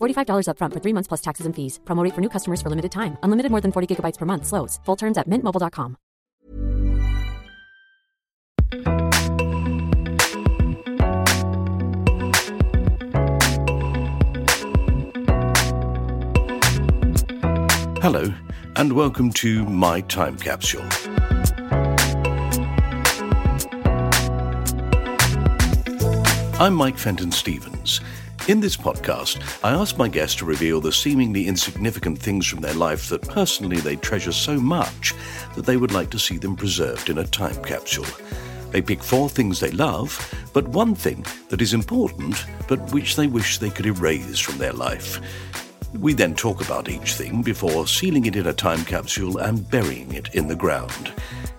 $45 upfront for three months plus taxes and fees. Promote for new customers for limited time. Unlimited more than 40 gigabytes per month. Slows. Full terms at mintmobile.com. Hello, and welcome to My Time Capsule. I'm Mike Fenton Stevens. In this podcast, I ask my guests to reveal the seemingly insignificant things from their life that personally they treasure so much that they would like to see them preserved in a time capsule. They pick four things they love, but one thing that is important, but which they wish they could erase from their life. We then talk about each thing before sealing it in a time capsule and burying it in the ground.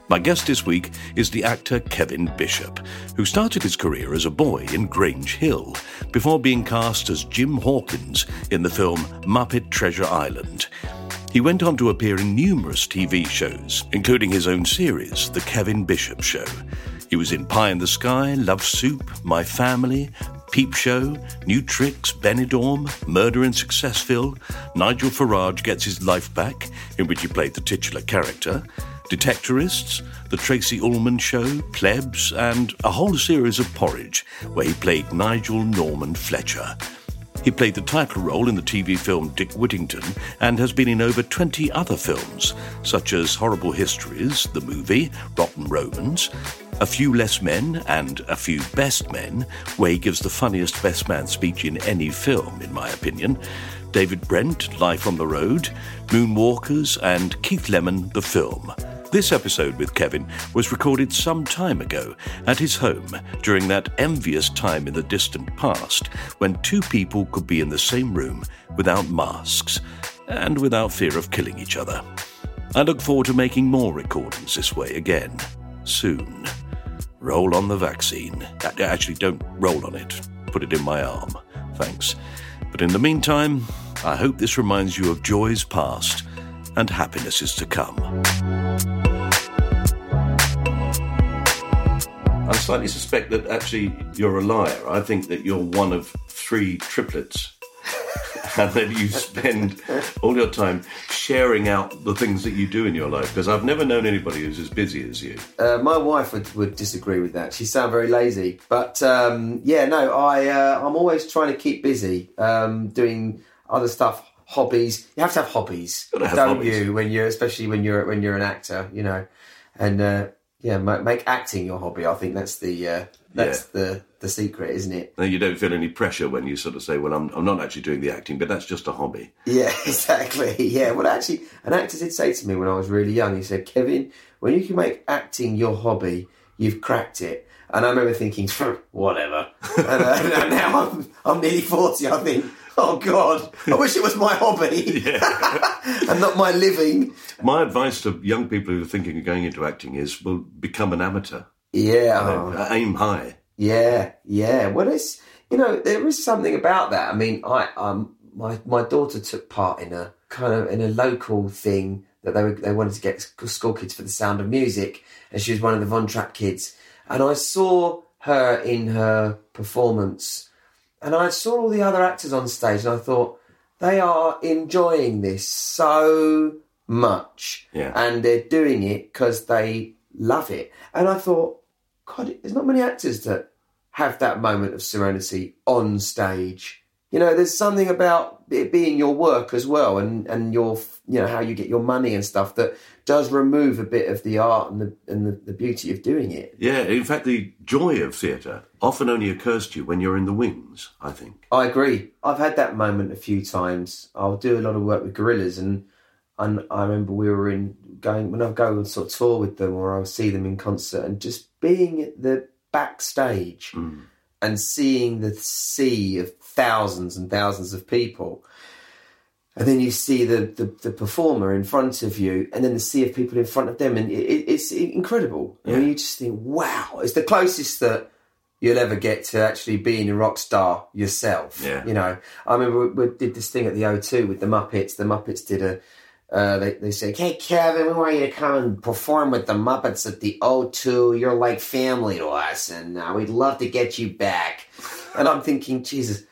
My guest this week is the actor Kevin Bishop, who started his career as a boy in Grange Hill before being cast as Jim Hawkins in the film Muppet Treasure Island. He went on to appear in numerous TV shows, including his own series, The Kevin Bishop Show. He was in Pie in the Sky, Love Soup, My Family, Peep Show, New Tricks, Benidorm, Murder in Successville, Nigel Farage Gets His Life Back, in which he played the titular character, Detectorists, The Tracey Ullman Show, Plebs, and a whole series of Porridge, where he played Nigel Norman Fletcher. He played the title role in the TV film Dick Whittington and has been in over 20 other films, such as Horrible Histories, the movie, Rotten Romans, A Few Less Men, and A Few Best Men, where he gives the funniest best man speech in any film, in my opinion. David Brent, Life on the Road, Moonwalkers, and Keith Lemon, the film. This episode with Kevin was recorded some time ago at his home during that envious time in the distant past when two people could be in the same room without masks and without fear of killing each other. I look forward to making more recordings this way again, soon. Roll on the vaccine. Actually, don't roll on it. Put it in my arm. Thanks. But in the meantime, I hope this reminds you of joys past and happiness is to come. I slightly suspect that actually you're a liar. I think that you're one of three triplets. and that you spend all your time sharing out the things that you do in your life. Because I've never known anybody who's as busy as you. Uh, my wife would, would disagree with that. She sounds very lazy, but um, yeah, no, I uh, I'm always trying to keep busy, um, doing other stuff, hobbies. You have to have hobbies, don't hobbies. you? When you're, especially when you're when you're an actor, you know, and uh, yeah, make acting your hobby. I think that's the uh, that's the the secret, isn't it? And you don't feel any pressure when you sort of say, well, I'm, I'm not actually doing the acting, but that's just a hobby. Yeah, exactly. Yeah. Well, actually, an actor did say to me when I was really young. He said, "Kevin, when you can make acting your hobby, you've cracked it." And I remember thinking, "Whatever." and, uh, now I'm I'm nearly forty. I think, "Oh God, I wish it was my hobby and not my living." My advice to young people who are thinking of going into acting is, well, become an amateur. Yeah. Uh, Aim high. Yeah, yeah. Well, it's you know there is something about that. I mean, I um my my daughter took part in a kind of in a local thing that they were, they wanted to get school kids for the Sound of Music, and she was one of the Von Trapp kids. And I saw her in her performance, and I saw all the other actors on stage, and I thought they are enjoying this so much, Yeah. and they're doing it because they love it. And I thought, God, there's not many actors that have that moment of serenity on stage. You know, there's something about it being your work as well, and and your you know how you get your money and stuff that does remove a bit of the art and the and the, the beauty of doing it. Yeah, in fact, the joy of theatre often only occurs to you when you're in the wings, I think. I agree. I've had that moment a few times. I'll do a lot of work with Gorillaz, and and I remember we were in going when I go and sort of tour with them, or I'll see them in concert, and just being at the backstage mm. and seeing the sea of thousands and thousands of people. And then you see the, the, the performer in front of you, and then the sea of people in front of them, and it, it- it's incredible. I mean, you just think, wow, it's the closest that you'll ever get to actually being a rock star yourself. Yeah. You know, I remember we, we did this thing at the O2 with the Muppets. The Muppets did a. Uh, they, they said, Hey, Kevin, we want you to come and perform with the Muppets at the O2. You're like family to us, and uh, we'd love to get you back. And I'm thinking, Jesus,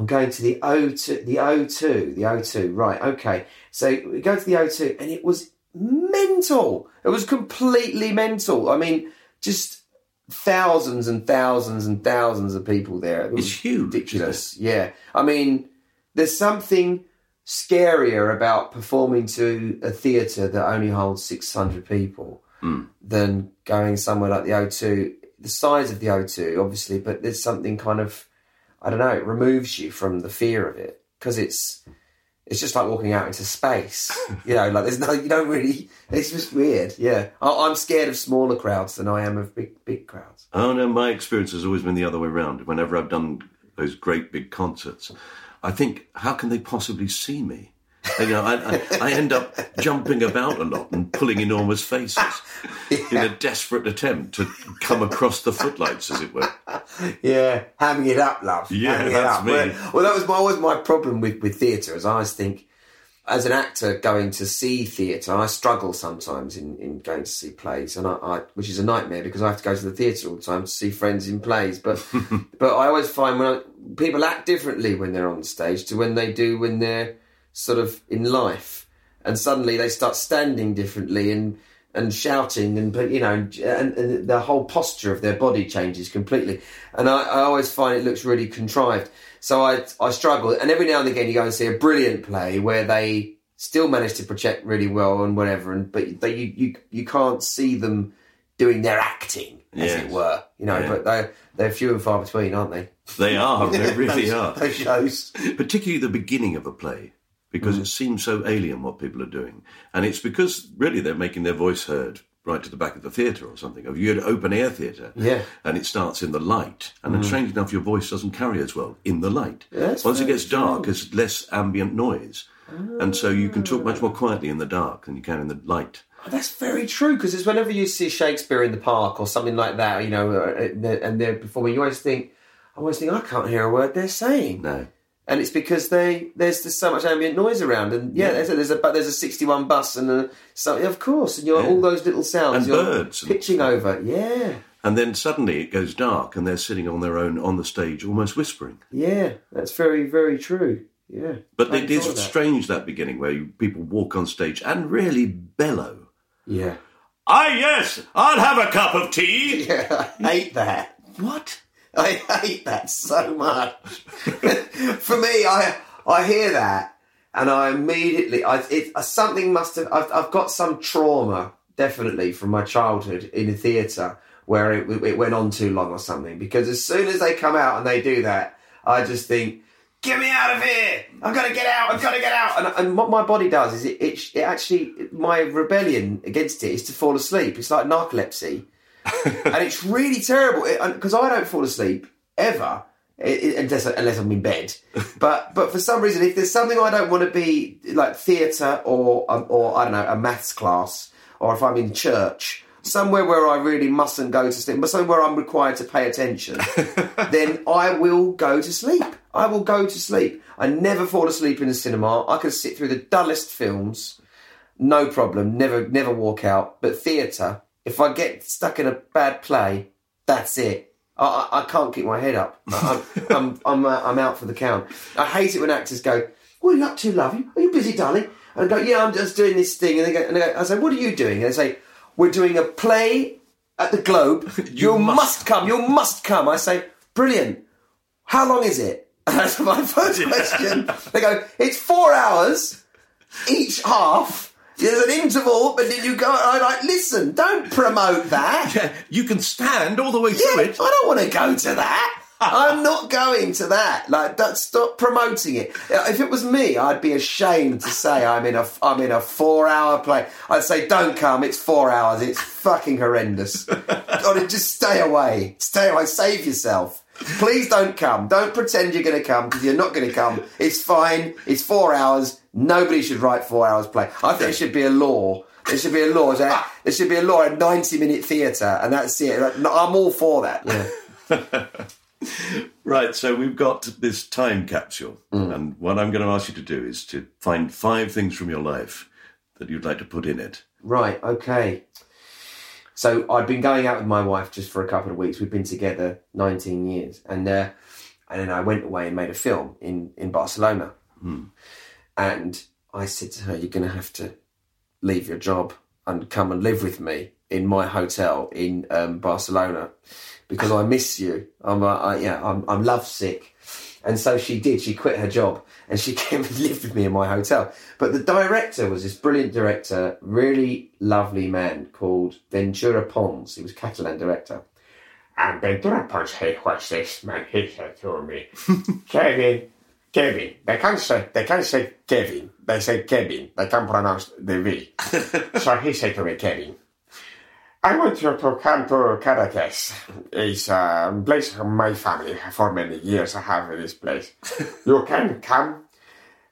I'm going to the O2, the O2, the O2. Right, okay. So we go to the O2, and it was mental. It was completely mental. I mean, just thousands and thousands and thousands of people there. It was It's huge, ridiculous. Yeah, I mean, there's something scarier about performing to a theatre that only holds 600 people hmm. than going somewhere like the O2. The size of the O2, obviously, but there's something kind of, I don't know, it removes you from the fear of it because it's. It's just like walking out into space, you know. Like there's no, you don't really. It's just weird, yeah. I, I'm scared of smaller crowds than I am of big, big crowds. Oh no, my experience has always been the other way around. Whenever I've done those great big concerts, I think, how can they possibly see me? You know, I, I, I end up jumping about a lot and pulling enormous faces in a desperate attempt to come across the footlights, as it were. Yeah, hamming it up, love. Yeah, Hamming it that's up. me. Well, well, that was my, always my problem with, with theatre, as I always think, as an actor going to see theatre, I struggle sometimes in, in going to see plays, and I, I which is a nightmare because I have to go to the theatre all the time to see friends in plays. But but I always find when I, people act differently when they're on stage to when they do when they're sort of in life, and suddenly they start standing differently and and shouting and but you know and, and the whole posture of their body changes completely and I, I always find it looks really contrived so I I struggle and every now and again you go and see a brilliant play where they still manage to project really well and whatever and but they you you, you can't see them doing their acting as Yes. it were you know Yeah. but they they're few and far between aren't they They are, they really are. those shows particularly the beginning of a play, because Mm. it seems so alien what people are doing. And it's because really they're making their voice heard right to the back of the theatre or something. If you had an open air theatre, Yeah. Mm. and it starts in the light, and then strangely enough, your voice doesn't carry as well in the light. Once it gets dark, there's less ambient noise. And so you can talk much more quietly in the dark than you can in the light. Oh, That's very true because it's whenever you see Shakespeare in the park or something like that, you know, uh, and they're- and they're performing, you always think, I always think I can't hear a word they're saying, No. And it's because they there's just so much ambient noise around, and yeah, there's a, there's a but there's a 61 bus and a, so of course, and you're Yeah. all those little sounds, And birds and- pitching over, yeah, And then suddenly it goes dark, and they're sitting on their own on the stage, almost whispering. yeah, that's very very true, yeah. But it is it hadn't is thought of that. strange that beginning where you, people walk on stage and really bellow. yeah, Ah, yes, I'll have a cup of tea. yeah, I hate that. What? I hate that so much. For me, I I hear that and I immediately I it uh, something must have I've, I've got some trauma definitely from my childhood in a theatre where it, it went on too long or something because as soon as they come out and they do that, I just think. Get me out of here! I've got to get out! I've got to get out! And, and what my body does is it, it, it actually, my rebellion against it is to fall asleep. It's like narcolepsy and it's really terrible because I don't fall asleep ever unless, unless I'm in bed. But but for some reason, if there's something I don't want to be like theatre or um, or I don't know a maths class, or if I'm in church. Somewhere where I really mustn't go to sleep, but somewhere where I'm required to pay attention, then I will go to sleep. I will go to sleep. I never fall asleep in the cinema. I can sit through the dullest films, no problem. Never, never walk out. But theatre, if I get stuck in a bad play, that's it. I, I, I can't keep my head up. I'm, I'm, I'm, uh, I'm out for the count. I hate it when actors go, "What are you up to, love? Are you busy, darling?" And I go, "Yeah, I'm just doing this thing." And they go, and they go I say, "What are you doing?" And they say, "We're doing a play at the Globe. you must come. You must come." I say, "Brilliant. How long is it?" That's my first question. they go, "It's four hours each half." There's an interval, but then you go. I'm like, listen, don't promote that. Yeah, you can stand all the way through Yeah, it. I don't want to go to that. I'm not going to that. Like, don't stop promoting it. If it was me, I'd be ashamed to say I'm in a I'm in a four hour play. I'd say, don't come. It's four hours. It's fucking horrendous. God, just stay away. Stay away. Save yourself. Please don't come. Don't pretend you're going to come because you're not going to come. It's fine. It's four hours. Nobody should write four hours play. I think it should be a law. There should be a law. There there should be a law, a 90 minute theatre, and that's it. I'm all for that. Yeah. Right, so we've got this time capsule, and what I'm going to ask you to do is to find five things from your life that you'd like to put in it. Right, okay. So I'd been going out with my wife just for a couple of weeks. We've been together 19 years. And uh, and then I went away and made a film in, in Barcelona. And I said to her, You're going to have to leave your job and come and live with me in my hotel in um, Barcelona because I miss you. I'm, uh, I, yeah, I'm, I'm lovesick. And so she did. She quit her job and she came and lived with me in my hotel. But the director was this brilliant director, really lovely man called Ventura Pons. He was Catalan director. And Ventura Pons, he what's this, man? He said to me, Kevin, Kevin. They can't say, they can't say Kevin. They say Kevin. They can't pronounce the V. so he said to me, Kevin, I want you to come to Cadaqués. It's a place of my family. For many years I have this place. You can come.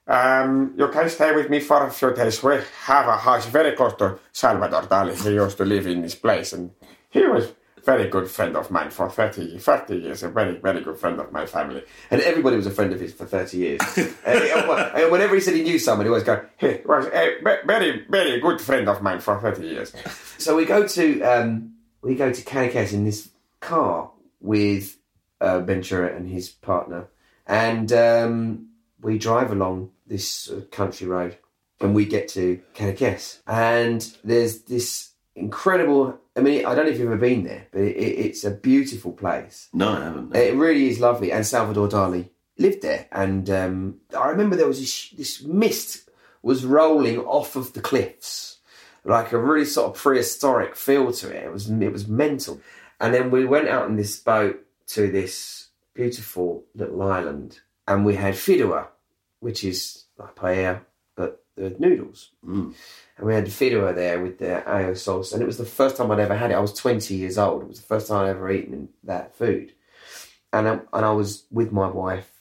Um, you can stay with me for a few days. We have a house very close to Salvador Dali. He used to live in this place and he was very good friend of mine for 30, 30 years, a very, very good friend of my family. And everybody was a friend of his for 30 years. and, whenever he said he knew someone, he always go, He was a very, very good friend of mine for 30 years. So we go to um, we go to Cadaqués in this car with uh, Ventura and his partner, and um, we drive along this uh, country road, and we get to Cadaqués, and there's this incredible. I mean, I don't know if you've ever been there, but it, it, it's a beautiful place. No, I haven't. It really is lovely. And Salvador Dali lived there. And um, I remember there was this, this mist was rolling off of the cliffs, like a really sort of prehistoric feel to it. It was it was mental. And then we went out in this boat to this beautiful little island, and we had fideuà, which is like paella, but the noodles. And we had fideuà there with the ayo sauce, and it was the first time I'd ever had it. I was 20 years old. It was the first time I'd ever eaten that food. And I, and I was with my wife,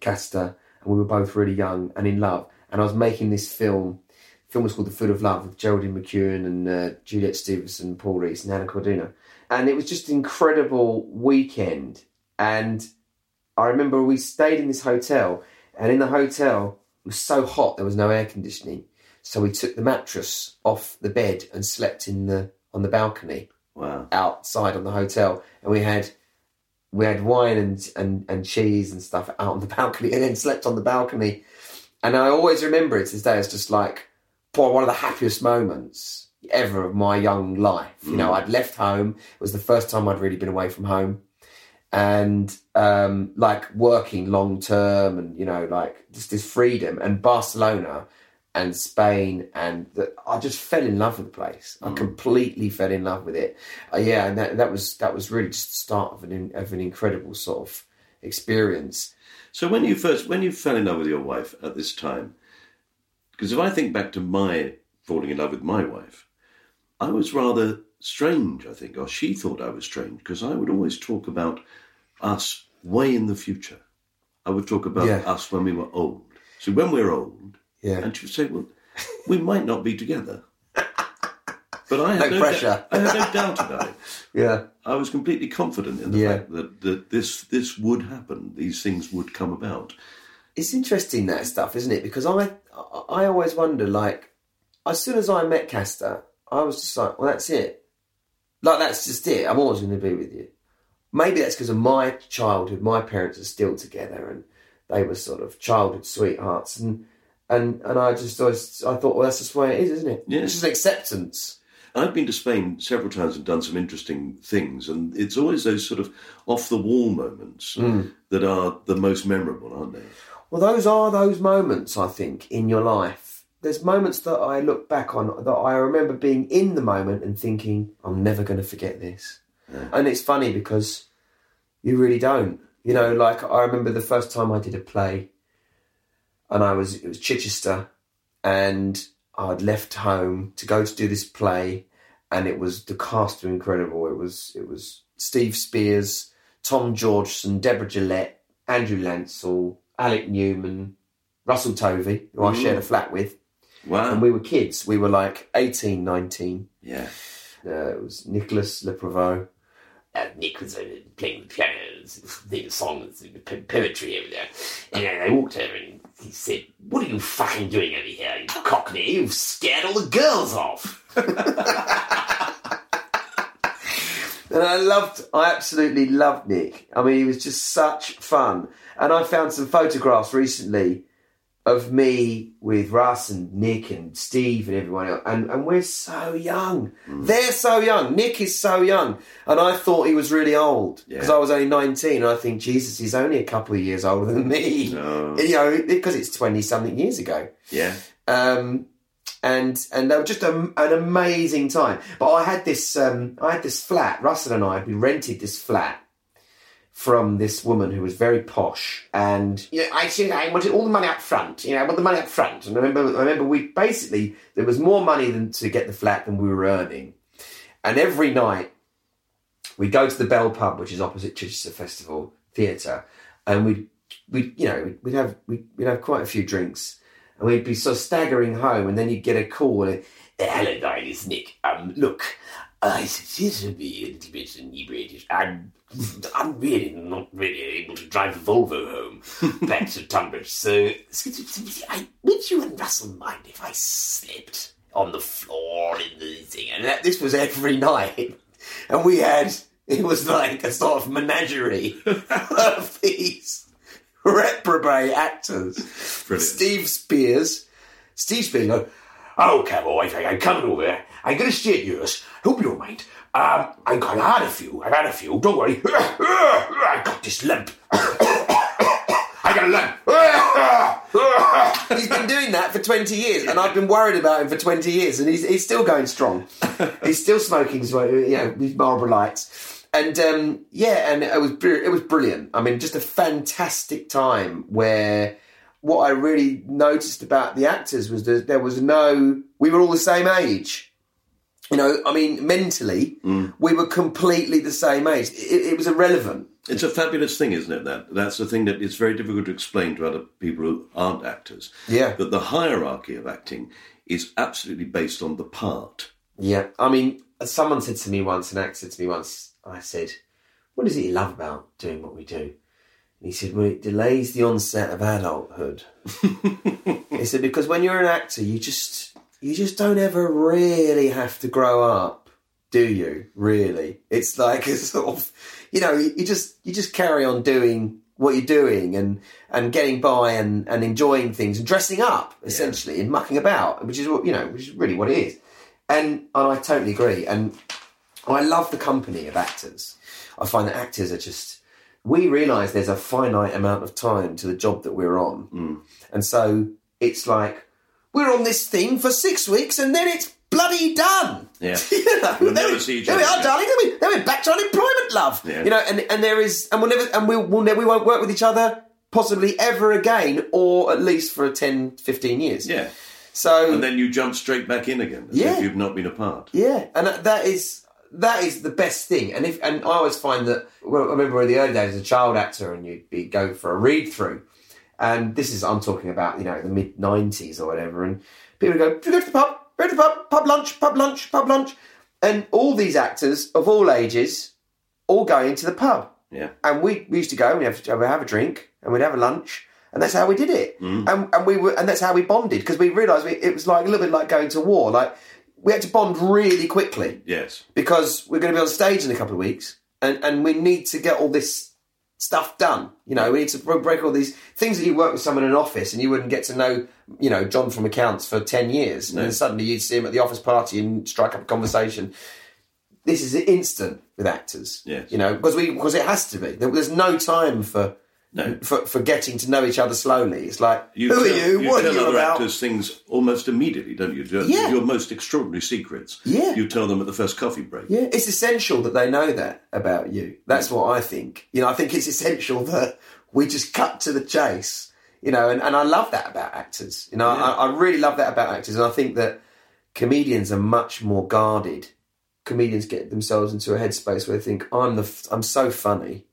Casta, and we were both really young and in love. And I was making this film. The film was called The Food of Love with Geraldine McEwan and uh, Juliet Stevenson, Paul Rhys, and Allan Corduner. And it was just an incredible weekend. And I remember we stayed in this hotel, and in the hotel, it was so hot there was no air conditioning. So we took the mattress off the bed and slept in the on the balcony Wow. outside on the hotel, and we had we had wine and, and, and cheese and stuff out on the balcony, and then slept on the balcony. And I always remember it to this day as just like boy, one of the happiest moments ever of my young life. You know, I'd left home; it was the first time I'd really been away from home, and um, like working long term, and you know, like just this freedom and Barcelona and Spain, and the, I just fell in love with the place. I completely fell in love with it. Uh, yeah, and that, that was that was really just the start of an of an incredible sort of experience. So when you first, when you fell in love with your wife at this time, because if I think back to my falling in love with my wife, I was rather strange, I think, or she thought I was strange, because I would always talk about us way in the future. I would talk about Yeah. us when we were old. So when we're old, Yeah. and she would say, well, we might not be together. But I had no no, pressure. doubt- I had no doubt about it. yeah. I was completely confident in the Yeah. fact that, that this this would happen. These things would come about. It's interesting that stuff, isn't it? Because I, I I always wonder, like, as soon as I met Castor, I was just like, well, that's it. Like, that's just it. I'm always going to be with you. Maybe that's because of my childhood. My parents are still together, and they were sort of childhood sweethearts. And and and I just always, I thought, well, that's just the way it is, isn't it? Yeah. It's just acceptance. I've been to Spain several times and done some interesting things, and it's always those sort of off the wall moments Mm. that are the most memorable, aren't they? Well, those are those moments, I think, in your life. There's moments that I look back on that I remember being in the moment and thinking, I'm never going to forget this. And it's funny because you really don't. You know, like I remember the first time I did a play and I was, it was Chichester and I'd left home to go to do this play and it was, the cast were incredible. It was, it was Steve Spears, Tom Georgeson, Deborah Gillette, Andrew Lancel, Alec Newman, Russell Tovey, who I shared a flat with. Wow. And we were kids. We were like 18, 19. yeah. Uh, it was Nicholas Le Prevost. uh, Nick was uh, playing the piano, singing songs, poetry over there. And then I walked over and he said, What are you fucking doing over here, you cockney? You've scared all the girls off. And I loved, I absolutely loved Nick. I mean, he was just such fun. And I found some photographs recently of me with Russ and Nick and Steve and everyone else. And, and we're so young. They're so young. Nick is so young. And I thought he was really old because Yeah. I was only 19. And I think, Jesus, he's only a couple of years older than me. No. You know, because it's 20 something years ago. Yeah. um, and and they were just a, an amazing time. But I had this um, I had this flat. Russell and I we rented this flat from this woman who was very posh, and You know, I said I wanted all the money up front. You know, I want the money up front. and I remember I remember we basically there was more money than to get the flat than we were earning, and every night we'd go to the Bell Pub, which is opposite Chichester Festival Theatre, and we'd we you know we'd have we'd, we'd have quite a few drinks, and we'd be sort of staggering home, and then you'd get a call, hello, darling, it's Nick. Um, look, I seem to be a little bit inebriated. I'm, I'm really not really able to drive the Volvo home back to Tunbridge. So, I, would you and Russell mind if I slipped on the floor in the thing? And that, this was every night, and we had it was like a sort of menagerie of these reprobate actors. Brilliant. Steve Spears, Steve Spears. Oh, cowboy, I'm coming over. I'm going to stay at yours. I hope you don't mind. Um, I've had a few. I've had a few. Don't worry. I got this lump. I got a lump. he's been doing that for twenty years, and I've been worried about him for twenty years, and he's, he's still going strong. he's still smoking, his, you know, his Marlboro Lights, and um, yeah, and it was it was brilliant. I mean, just a fantastic time where what I really noticed about the actors was that there was no, we were all the same age. You know, I mean, mentally, mm. we were completely the same age. It, it was irrelevant. It's a fabulous thing, isn't it? That that's the thing that it's very difficult to explain to other people who aren't actors. Yeah. That the hierarchy of acting is absolutely based on the part. Yeah, I mean, someone said to me once, an actor said to me once, I said, What is it you love about doing what we do? And he said, Well, it delays the onset of adulthood. he said, Because when you're an actor, you just you just don't ever really have to grow up, do you? Really? It's like a sort of you know, you just you just carry on doing what you're doing and and getting by and, and enjoying things and dressing up essentially and mucking about, which is what you know, which is really what it is. And and I totally agree. And I love the company of actors. I find that actors are just we realise there's a finite amount of time to the job that we're on. Mm. And so it's like we're on this thing for six weeks and then it's bloody done. Yeah. you know, We'll never we- see each there we are, darling. Then, we, then we're back to unemployment, love. Yeah. You know, and, and there is, and we'll never, and we'll, we'll never, we won't work with each other possibly ever again, or at least for 10, 15 years. Yeah. So And then you jump straight back in again as Yeah. if you've not been apart. Yeah, and that- that is that is the best thing. And if and I always find that well, I remember in the early days as a child actor, and you'd be going for a read through, and this is I'm talking about you know the mid '90s or whatever, and people would go, "Do you go to the pub?" we're at the pub, pub lunch, pub lunch, pub lunch. And all these actors of all ages all going into the pub. Yeah. And we, we used to go and we'd have, to, we'd have a drink and we'd have a lunch. And that's how we did it. Mm. And, and we were, and that's how we bonded because we realised we, it was like a little bit like going to war. Like we had to bond really quickly Yes. because we're going to be on stage in a couple of weeks and, and we need to get all this stuff done. You know, we need to break all these things that you work with someone in an office and you wouldn't get to know, you know, John from accounts for 10 years. And then suddenly you'd see him at the office party and strike up a conversation. This is instant with actors. Yes. You know, because we because it has to be. There's no time for No. for, for getting to know each other slowly. It's like, You who tell, are you? You what are you other about? actors things almost immediately, don't you? Your, Yeah. your most extraordinary secrets. Yeah. You tell them at the first coffee break. Yeah, it's essential that they know that about you. That's what I think. You know, I think it's essential that we just cut to the chase. You know, and, and I love that about actors. You know, I, I really love that about actors, and I think that comedians are much more guarded. Comedians get themselves into a headspace where they think, "I'm the, f- I'm so funny.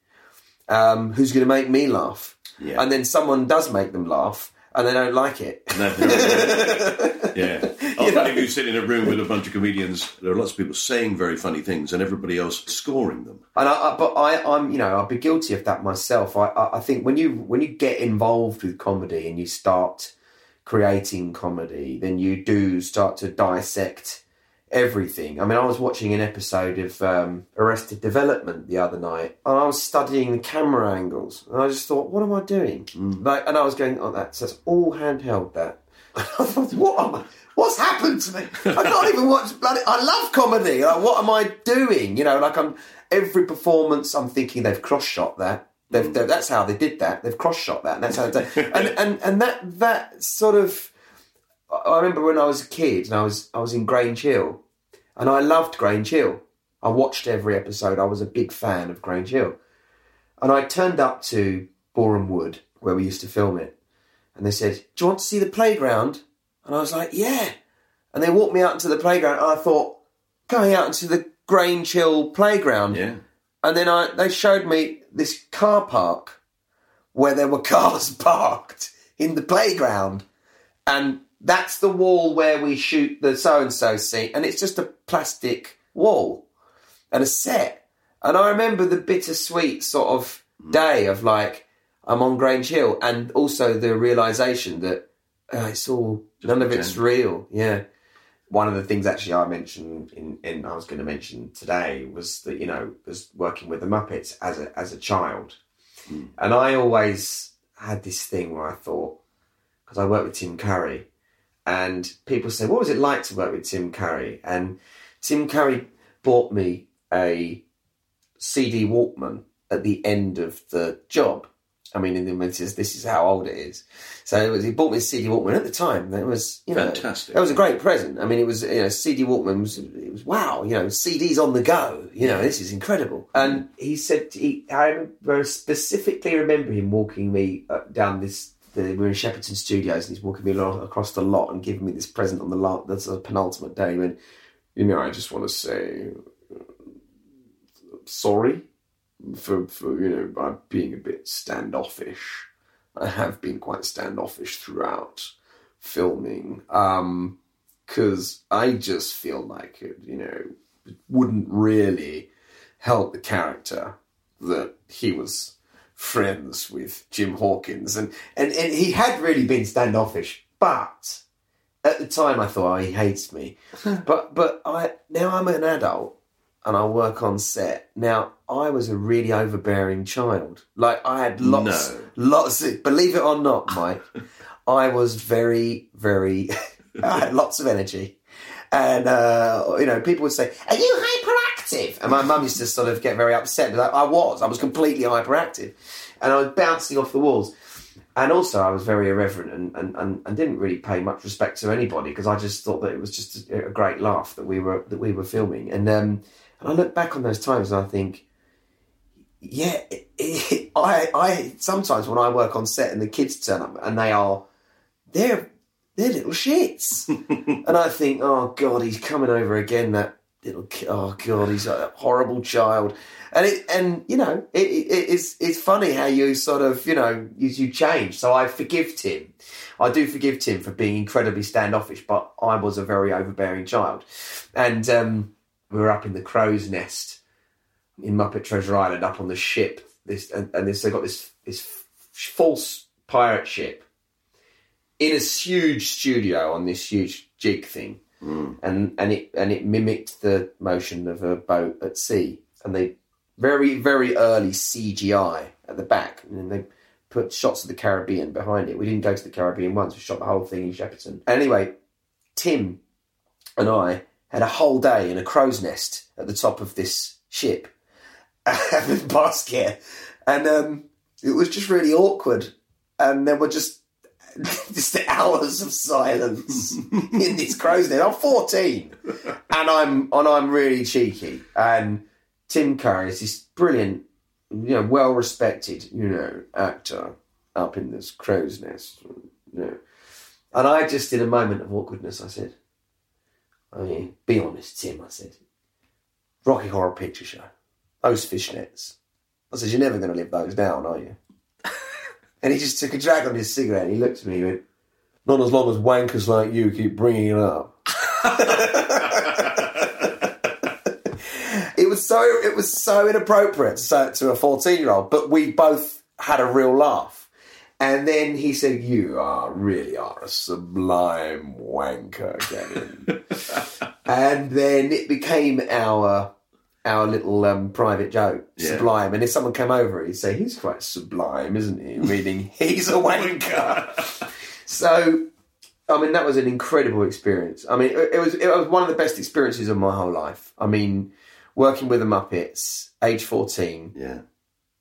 Um, who's going to make me laugh?" Yeah. And then someone does make them laugh, and they don't like it. No, no, no. yeah. Often if you sit in a room with a bunch of comedians, there are lots of people saying very funny things and everybody else scoring them. And I, I but I, I'm, you know, I'll be guilty of that myself. I, I, I think when you when you get involved with comedy and you start creating comedy, then you do start to dissect everything. I mean, I was watching an episode of um, Arrested Development the other night, and I was studying the camera angles, and I just thought, what am I doing? Like, and I was going, oh, that's that's all handheld. That. I thought, what am I? What's happened to me? I can't even watch bloody. I love comedy. Like, what am I doing? You know, like I'm every performance. I'm thinking they've cross shot that. They've, they've- that's how they did that. They've cross shot that, and that's how. They, and and and that that sort of. I remember when I was a kid and I was I was in Grange Hill, and I loved Grange Hill. I watched every episode. I was a big fan of Grange Hill, and I turned up to Boreham Wood where we used to film it, and they said, "Do you want to see the playground?" And I was like, "Yeah." And they walked me out into the playground, and I thought, going out into the Grange Hill playground, Yeah. and then I they showed me this car park where there were cars parked in the playground, and that's the wall where we shoot the so and so scene, and it's just a plastic wall and a set. And I remember the bittersweet sort of day of like I'm on Grange Hill, and also the realization that uh, it's all none of it's real. Yeah. One of the things actually I mentioned in, in I was going to mention today was that you know was working with the Muppets as a as a child, and I always had this thing where I thought because I worked with Tim Curry, and people say, "What was it like to work with Tim Curry?" And Tim Curry bought me a CD Walkman at the end of the job. I mean, in the is this is how old it is. So it was, he bought me a CD Walkman at the time. That was you know, Fantastic. That was a great present. I mean, it was you know, CD Walkman was it was wow. You know, CDs on the go. You know, this is incredible. And he said, he, I remember specifically remember him walking me uh, down this. The, we were in Shepperton Studios, and he's walking me along across the lot and giving me this present on the lot. That's a penultimate day. And you know, I just want to say sorry for for you know by being a bit standoffish. I have been quite standoffish throughout filming, um, because I just feel like it, you know, it wouldn't really help the character that he was friends with Jim Hawkins, and and and he had really been standoffish, but. At the time, I thought, oh, he hates me, but but I now I'm an adult, and I work on set. Now, I was a really overbearing child. Like I had lots, No. lots. Of, believe it or not, Mike, I was very, very. I had lots of energy, and uh, you know, people would say, "Are you hyperactive?" And my mum used to sort of get very upset. But I was. I was completely hyperactive, and I was bouncing off the walls. And also, I was very irreverent and, and, and, and didn't really pay much respect to anybody because I just thought that it was just a, a great laugh that we were that we were filming. And um, and I look back on those times and I think, yeah, it, it, I I sometimes when I work on set and the kids turn up and they are they're they're little shits, and I think, oh god, he's coming over again. That little ki- oh god, he's a horrible child, and it and you know it, it, it's it's funny how you sort of you know you, you change. So I forgive Tim. I do forgive Tim for being incredibly standoffish, but I was a very overbearing child, and um, we were up in the crow's nest in Muppet Treasure Island, up on the ship. This and, and this they got this this false pirate ship in a huge studio on this huge jig thing, and and it and it mimicked the motion of a boat at sea, and they very very early CGI at the back, and then they put shots of the Caribbean behind it. We didn't go to the Caribbean once; we shot the whole thing in Shepperton. Anyway, Tim and I had a whole day in a crow's nest at the top of this ship. With basket, and um, it was just really awkward. And there were just just the hours of silence in this crow's nest. I'm 14, and I'm and I'm really cheeky. And Tim Curry is this brilliant, you know, well respected, you know, actor up in this crow's nest, you know. And I just, in a moment of awkwardness, I said, I mean, be honest, Tim, I said. Rocky Horror Picture Show. Those fishnets. I said, you're never going to live those down, are you? And he just took a drag on his cigarette and he looked at me and went, not as long as wankers like you keep bringing it up. it was so it was so inappropriate to say it to a 14 year old but we both had a real laugh and then he said you are really are a sublime wanker Kevin and then it became our our little um, private joke Yeah. sublime and if someone came over he'd say he's quite sublime isn't he meaning he's a wanker so I mean, that was an incredible experience. I mean, it, it was it was one of the best experiences of my whole life. I mean, working with the Muppets, age fourteen, Yeah.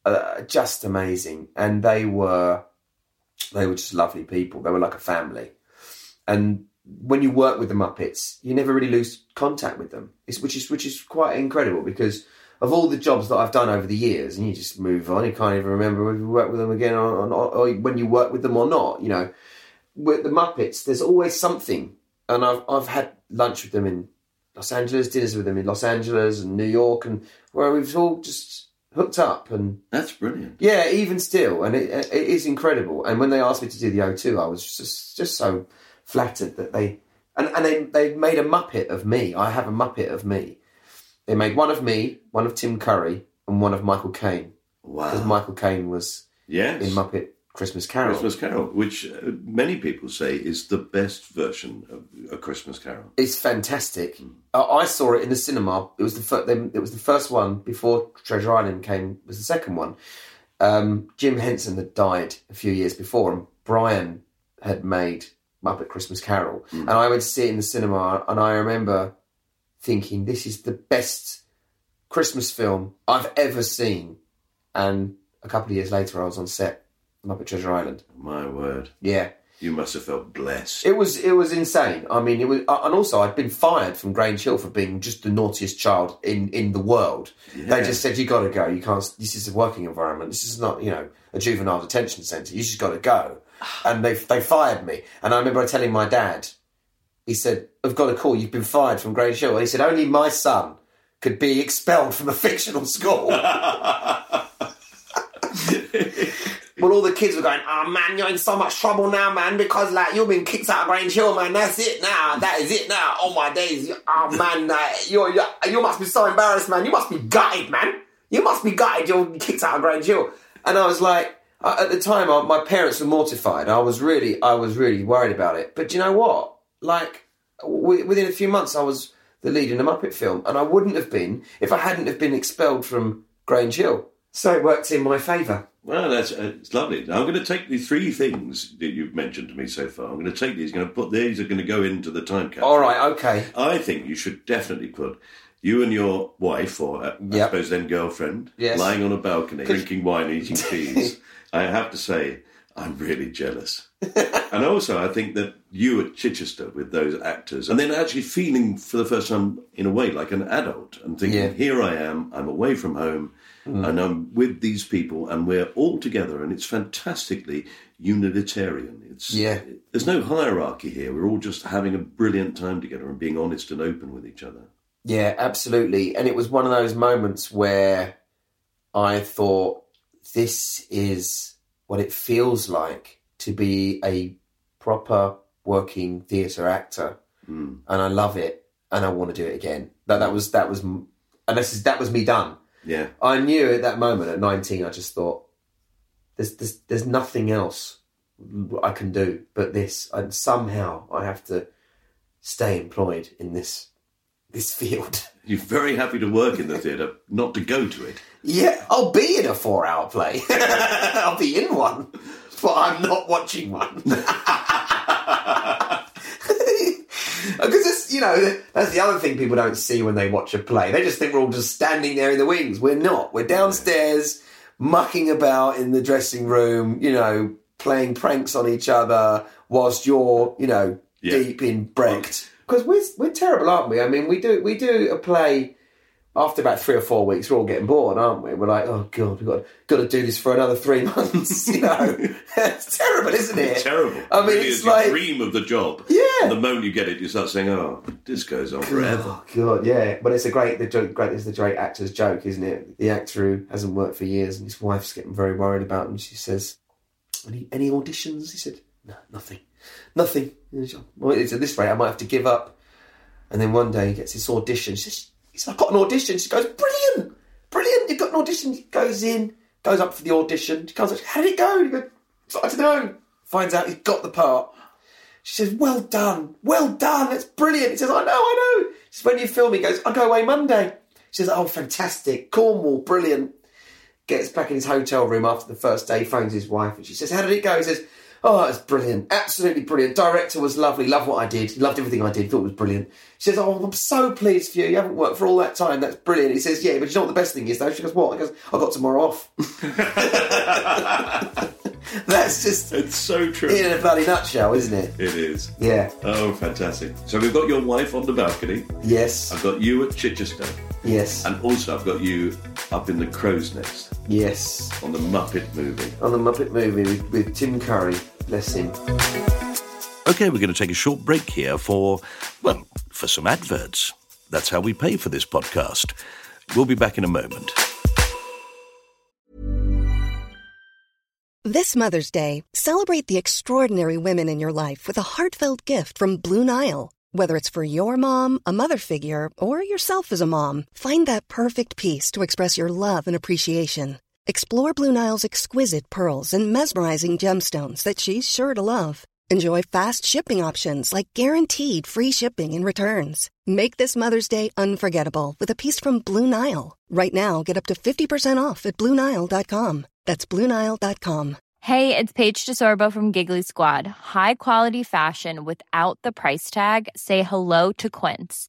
uh, just amazing, and they were they were just lovely people. They were like a family, and when you work with the Muppets, you never really lose contact with them, it's, which is which is quite incredible because of all the jobs that I've done over the years, and you just move on. You can't even remember whether you work with them again or, or, or when you work with them or not. You know, with the Muppets, there's always something, and I've I've had lunch with them in Los Angeles, dinners with them in Los Angeles and New York, and where we've all just hooked up and That's brilliant. yeah, even still, and it, it is incredible. And when they asked me to do the O2, I was just just so flattered that they and, and they they made a Muppet of me. I have a Muppet of me. They made one of me, one of Tim Curry, and one of Michael Caine Wow! because Michael Caine was Yes. in Muppet Christmas Carol. Christmas Carol, which uh, many people say is the best version of A Christmas Carol. It's fantastic. Uh, I saw it in the cinema. It was the fir- it was the first one before Treasure Island came. Was the second one. Um, Jim Henson had died a few years before, and Brian had made Muppet Christmas Carol, and I went to see it in the cinema. And I remember thinking, "This is the best Christmas film I've ever seen." And a couple of years later, I was on set Muppet Treasure Island. My word. Yeah, You must have felt blessed. it was it was insane. I mean, it was, uh, and also I'd been fired from Grange Hill for being just the naughtiest child in in the world. They just said you got to go. You can't. This is a working environment. This is not you know a juvenile detention centre. You just got to go. And they they fired me. And I remember telling my dad. He said, "I've got a call. You've been fired from Grange Hill." He said, "Only my son could be expelled from a fictional school." Well, all the kids were going, "Oh man, you're in so much trouble now, man, because like you've been kicked out of Grange Hill, man. That's it now. That is it now. Oh my days. Oh man, you you you must be so embarrassed, man. You must be gutted, man. You must be gutted. You're kicked out of Grange Hill." And I was like, at the time, I, my parents were mortified. I was really, I was really worried about it. But do you know what? Like w- within a few months, I was the lead in a Muppet film, and I wouldn't have been if I hadn't have been expelled from Grange Hill. So it worked in my favour. Well, that's uh, it's lovely. Now, I'm going to take the three things that you've mentioned to me so far. I'm going to take these, going to put these are going to go into the time capsule. All right, okay. I think you should definitely put you and your wife, or uh, I suppose then girlfriend, Yes. lying on a balcony, drinking wine, eating cheese. I have to say, I'm really jealous. and also, I think that you at Chichester with those actors, and then actually feeling for the first time in a way like an adult, and thinking, Yeah. Mm. here I am, I'm away from home, and I'm with these people, and we're all together, and it's fantastically unitarian. It's Yeah. There's no hierarchy here. We're all just having a brilliant time together and being honest and open with each other. Yeah, absolutely. And it was one of those moments where I thought, this is what it feels like to be a proper working theatre actor. Hmm. And I love it. And I want to do it again. That, that was, that was, and this is, that was me done. Yeah. I knew at that moment at 19, I just thought, there's, there's, there's nothing else I can do but this. And somehow I have to stay employed in this, this field. You're very happy to work in the theatre, not to go to it. Yeah, I'll be in a four hour play. I'll be in one, but I'm not watching one. Because it's, you know, that's the other thing people don't see when they watch a play. They just think we're all just standing there in the wings. We're not. We're downstairs, mucking about in the dressing room, you know, playing pranks on each other whilst you're, you know, Yeah. deep in Brecht. Because we're, we're terrible, aren't we? I mean, we do we do a play after about three or four weeks, we're all getting bored, aren't we? We're like, oh god, we've got got to do this for another three months. You know, it's terrible, isn't it? Terrible. I mean, Really it's is. Like, dream of the job. Yeah. The moment you get it, you start saying, "Oh, this goes on forever." oh god, yeah. But it's a great, the joke, great is the great actor's joke, isn't it? The actor who hasn't worked for years and his wife's getting very worried about him. She says, "Any any auditions?" He said, "No, nothing, nothing." Well, it's at this rate, I might have to give up. And then one day he gets this audition. She says, he said, I've got an audition. She goes, brilliant, brilliant. You've got an audition. He goes in, goes up for the audition. She comes up, how did it go? He goes, I don't know. Finds out he's got the part. She says, well done, well done. That's brilliant. He says, I know, I know. She says, when you film, he goes, I'll go away Monday. She says, oh, fantastic. Cornwall, brilliant. Gets back in his hotel room after the first day, phones his wife, and she says, how did it go? He says, Oh, it's brilliant. Absolutely brilliant. Director was lovely. Loved what I did. Loved everything I did. Thought it was brilliant. She says, Oh, I'm so pleased for you. You haven't worked for all that time. That's brilliant. He says, Yeah, but you know what the best thing is, though? She goes, What? I goes, I got tomorrow off. That's just It's so true. in a bloody nutshell, isn't it? It is. Yeah. Oh, fantastic. So we've got your wife on the balcony. Yes. I've got you at Chichester. Yes. And also I've got you up in the crow's nest Yes. on the Muppet movie. On the Muppet movie with, with Tim Curry. Bless him. Okay, we're going to take a short break here for, well, for some adverts. That's how we pay for this podcast. We'll be back in a moment. This Mother's Day, celebrate the extraordinary women in your life with a heartfelt gift from Blue Nile. Whether it's for your mom, a mother figure, or yourself as a mom, find that perfect piece to express your love and appreciation. Explore Blue Nile's exquisite pearls and mesmerizing gemstones that she's sure to love. Enjoy fast shipping options like guaranteed free shipping and returns. Make this Mother's Day unforgettable with a piece from Blue Nile. Right now, get up to 50% off at BlueNile.com. That's BlueNile.com. Hey, it's Paige DeSorbo from Giggly Squad. High quality fashion without the price tag. Say hello to Quince.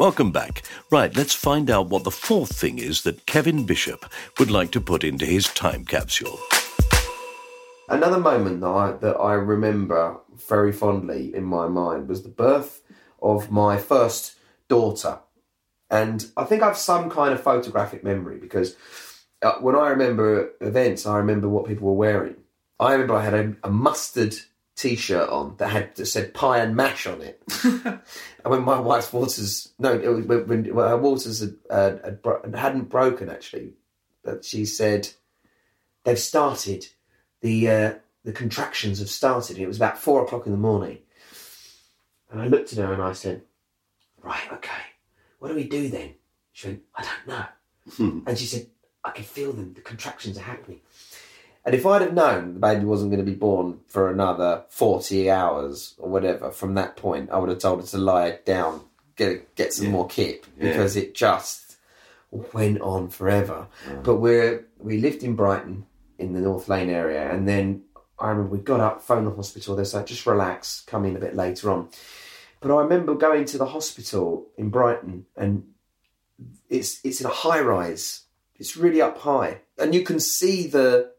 Welcome back. Right, let's find out what the fourth thing is that Kevin Bishop would like to put into his time capsule. Another moment that I, that I remember very fondly in my mind was the birth of my first daughter. And I think I've some kind of photographic memory because uh, when I remember events, I remember what people were wearing. I remember I had a, a mustard t-shirt on that had that said pie and mash on it. and when my wife's waters, no, it was when, when her waters had, uh, had bro- hadn't broken actually, but she said they've started the uh, the contractions have started. It was about four o'clock in the morning, And I looked at her and I said, Right, okay, what do we do then? She went, I don't know. and she said, I can feel them, the contractions are happening. And if I'd have known the baby wasn't going to be born for another 40 hours or whatever from that point, I would have told her to lie down, get, get some more kip, because it just went on forever. Mm. But we're, we lived in Brighton in the North Lane area, and then I remember we got up, phoned the hospital, they said, just relax, come in a bit later on. But I remember going to the hospital in Brighton, and it's it's in a high rise. It's really up high, and you can see the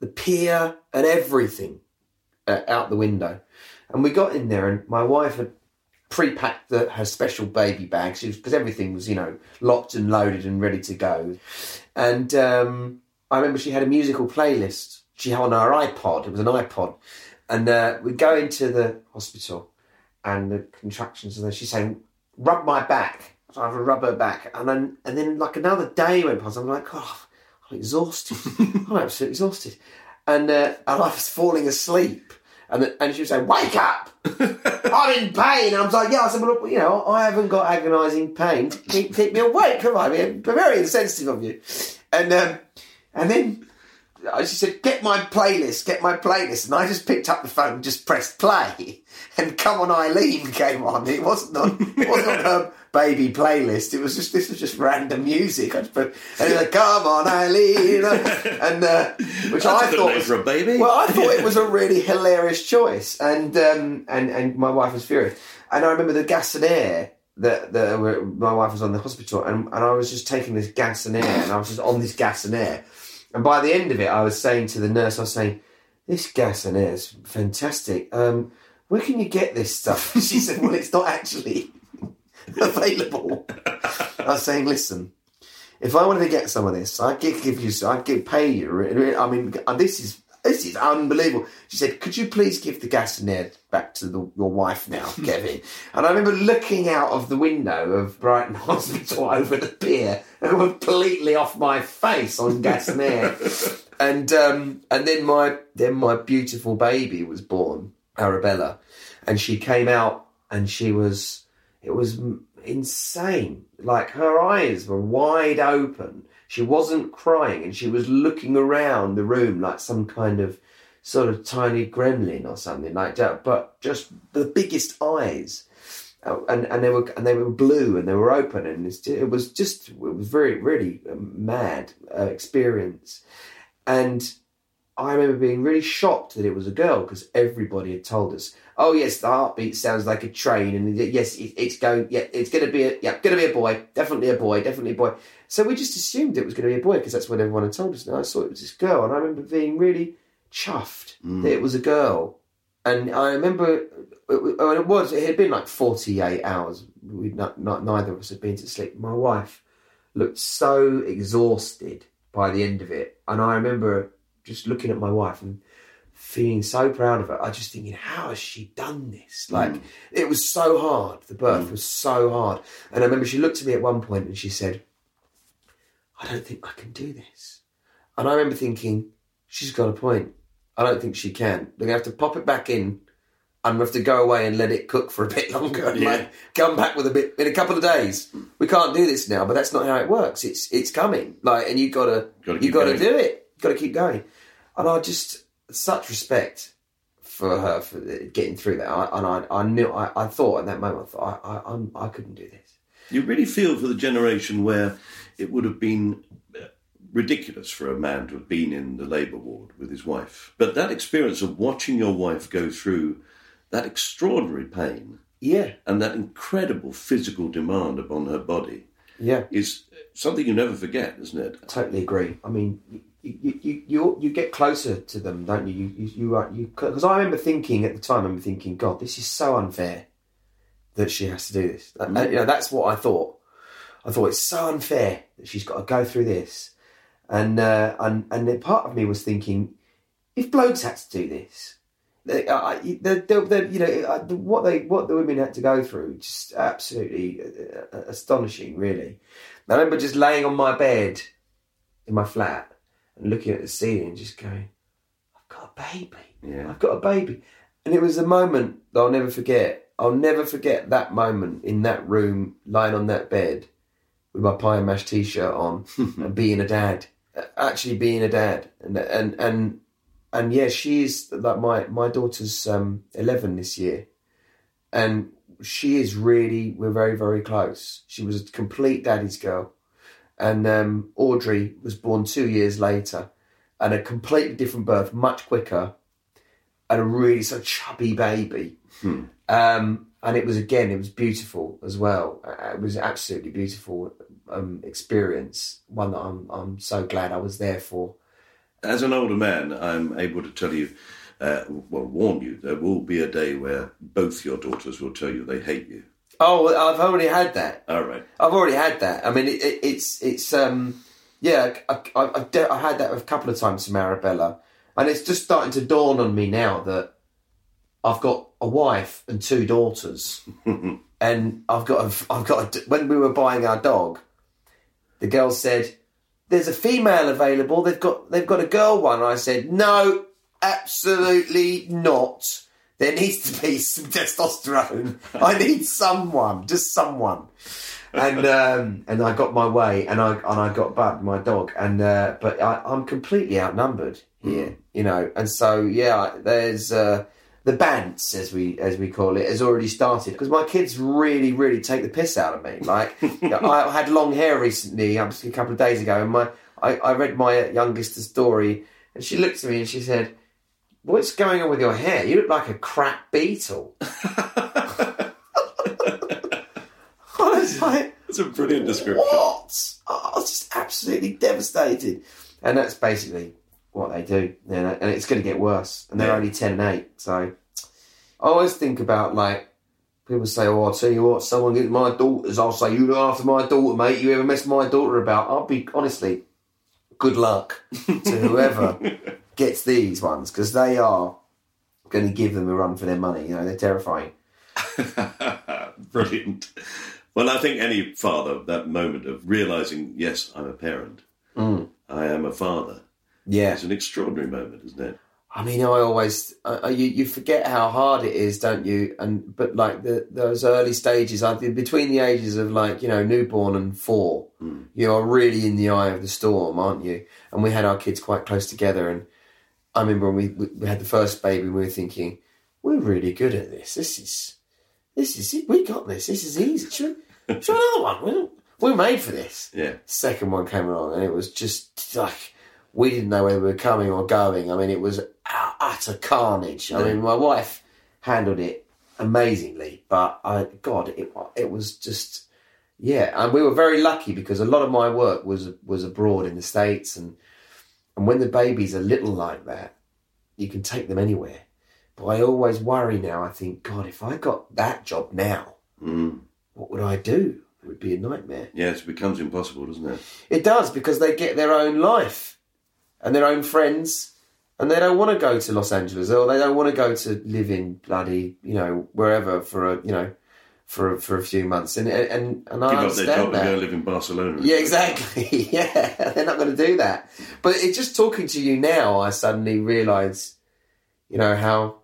the pier and everything uh, out the window. And we got in there, and my wife had pre-packed her special baby bag because everything was, you know, locked and loaded and ready to go. And um, I remember she had a musical playlist. She had on her iPod. It was an iPod, and uh, we go into the hospital, and the contractions, and then she's saying, "Rub my back." So I have to rub her back, and then and then like another day went past. I'm like, oh, I'm exhausted. I'm absolutely exhausted. And, uh, and I was falling asleep. And, the- and she was saying, wake up! I'm in pain. And I was like, yeah, I said, well, you know, I haven't got agonising pain. Keep, keep me awake. Come on, I'm very insensitive of you. And, um, and then she said, get my playlist, get my playlist. And I just picked up the phone and just pressed play. And Come On Eileen came on. It wasn't on, it wasn't on her baby playlist. It was just, this was just random music. I just put, and like, Come On Eileen. And, uh, which That's I thought was, for a baby. well, I thought it was a really hilarious choice. And, um, and, and my wife was furious. And I remember the gas and air that, that my wife was on the hospital and, and I was just taking this gas and air and I was just on this gas and air. And by the end of it, I was saying to the nurse, I was saying, this gas and air is fantastic. Um, where can you get this stuff? She said, well, it's not actually available. I was saying, listen, if I wanted to get some of this, I'd give, give you, I'd give, pay you. I mean, this is this is unbelievable. She said, "Could you please give the gas and air back to the, your wife now, Kevin?" and I remember looking out of the window of Brighton Hospital over the pier and completely off my face on gas and air. and um, and then my then my beautiful baby was born, Arabella, and she came out and she was it was insane. Like her eyes were wide open. She wasn't crying and she was looking around the room like some kind of sort of tiny gremlin or something like that. But just the biggest eyes. Uh, And, and they were and they were blue and they were open and it was just it was very really um, mad uh, experience and I remember being really shocked that it was a girl because everybody had told us, "Oh yes, the heartbeat sounds like a train, and yes, it, it's going. Yeah, it's going to be a yeah, going to be a boy. Definitely a boy. Definitely a boy." So we just assumed it was going to be a boy because that's what everyone had told us. And I saw it was this girl, and I remember being really chuffed mm. that it was a girl. And I remember it, oh, it was it had been like forty eight hours. We not, not neither of us had been to sleep. My wife looked so exhausted by the end of it, and I remember just looking at my wife and feeling so proud of her. I just thinking, how has she done this? Mm. Like it was so hard. The birth mm. was so hard, and I remember she looked at me at one point and she said, "I don't think I can do this." And I remember thinking, she's got a point. I don't think she can. They're gonna have to pop it back in. And we have to go away and let it cook for a bit longer and like, come back with a bit in a couple of days. We can't do this now, but that's not how it works. It's it's coming. Like and you gotta, Gotta you gotta going. do it. You gotta keep going. And I just such respect for her for getting through that. I, and I, I knew I, I thought in that moment I thought I, I I'm, I couldn't do this. You really feel for the generation where it would have been uh, ridiculous for a man to have been in the labour ward with his wife. But that experience of watching your wife go through that extraordinary pain Yeah, and that incredible physical demand upon her body yeah. is something you never forget, isn't it? Totally agree. I mean, you you you, you, get closer to them, don't you? You you you you because I remember thinking at the time. I remember thinking, God, this is so unfair that she has to do this. And, you know, that's what I thought. I thought it's so unfair that she's got to go through this, and uh, and and part of me was thinking, if blokes had to do this. they- I- I- The, the, the, you know uh, what they what the women had to go through just absolutely uh, uh, astonishing really I remember just laying on my bed in my flat and looking at the ceiling and just going, I've got a baby. Yeah. I've got a baby. And it was a moment that I'll never forget I'll never forget that moment in that room, lying on that bed with my pie and mash t-shirt on, and being a dad, actually being a dad, and and and and yeah, she's like my my daughter's um, eleven this year, and she is really we're very very close. She was a complete daddy's girl, and um, Audrey was born two years later, and a completely different birth, much quicker, and a really sort of chubby baby. Um, and it was again, it was beautiful as well. Uh, It was absolutely beautiful um, experience. One that I'm I'm so glad I was there for. As an older man, I'm able to tell you, uh, well, warn you, there will be a day where both your daughters will tell you they hate you. Oh, I've already had that. All right. I've already had that. I mean, it, it, it's it's um yeah. I, I, I've de- I had that a couple of times from Arabella, and it's just starting to dawn on me now that I've got a wife and two daughters, and I've got a, I've got a, when we were buying our dog, the girl said, "There's a female available. They've got they've got a girl one." And I said, "No, absolutely not." There needs to be some testosterone. I need someone, just someone. And um, and I got my way, and I and I got Bud, my dog, and uh, but I, I'm completely outnumbered here, you know. And so yeah, there's uh, the bants, as we as we call it, has already started because my kids really really take the piss out of me. Like I had long hair recently, um, a couple of days ago, and my I, I read my youngest a story, and she looked at me and she said. What's going on with your hair? You look like a crap beetle. I was like, That's a brilliant description. what? I was just absolutely devastated. And that's basically what they do. You know, and it's going to get worse. And they're Yeah. only 10 and 8. So I always think about like, people say, oh, I'll tell you what, someone gets my daughters. I'll say, you look after my daughter, mate. You ever mess my daughter about? I'll be, honestly, good luck to whoever gets these ones because they are going to give them a run for their money. You know, they're terrifying. Brilliant. Well, I think any father, that moment of realizing, yes, I'm a parent, mm. I am a father, Yeah. It's an extraordinary moment, isn't it? I mean, I always uh, you you forget how hard it is, don't you? And but like the those early stages, I think between the ages of like you know newborn and four, you are really in the eye of the storm, aren't you? And we had our kids quite close together, and I remember when we we, had the first baby, we were thinking we're really good at this. This is this is it. We got this. This is easy. Should, should another one? We're, we're made for this Yeah. second one came along and it was just like we didn't know whether we were coming or going. I mean, it was utter carnage. I mean, my wife handled it amazingly, but I, God, it it was just yeah. And we were very lucky because a lot of my work was was abroad in the states, and and when the babies are little like that, you can take them anywhere. But I always worry now. I think, God, if I got that job now, mm. what would I do? It would be a nightmare. Yes, it becomes impossible, doesn't it? It does because they get their own life and their own friends, and they don't want to go to Los Angeles or they don't want to go to live in bloody you know wherever for a you know for a, for a few months. And and and I Give up their understand job and that. go live in Barcelona. Yeah, exactly. yeah, they're not going to do that. But it just talking to you now, I suddenly realise, you know, how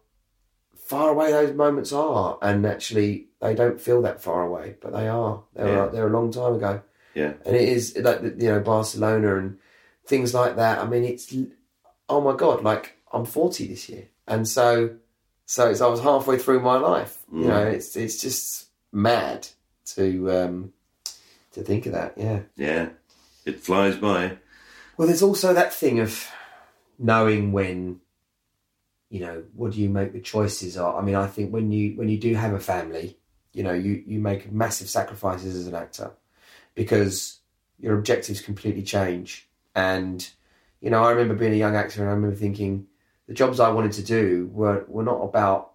far away those moments are, and actually they don't feel that far away, but they are. They're Yeah. they're a long time ago, Yeah. and it is like you know Barcelona and things like that. I mean, it's oh my god, like I'm 40 this year, and so so it's I was halfway through my life. You know, it's it's just mad to um to think of that. Yeah. Yeah. It flies by. Well, there's also that thing of knowing when, you know, what do you make the choices are. I mean, I think when you when you do have a family, you know, you you make massive sacrifices as an actor because your objectives completely change. And you know, I remember being a young actor, and I remember thinking the jobs I wanted to do were were not about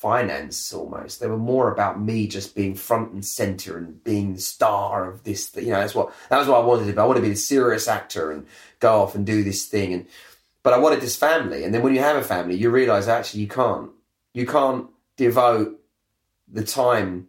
finance almost. They were more about me just being front and center and being the star of this. You know, that's what that was what I wanted to be. I wanted to be a serious actor and go off and do this thing. And but I wanted this family. And then when you have a family, you realize actually you can't. You can't devote the time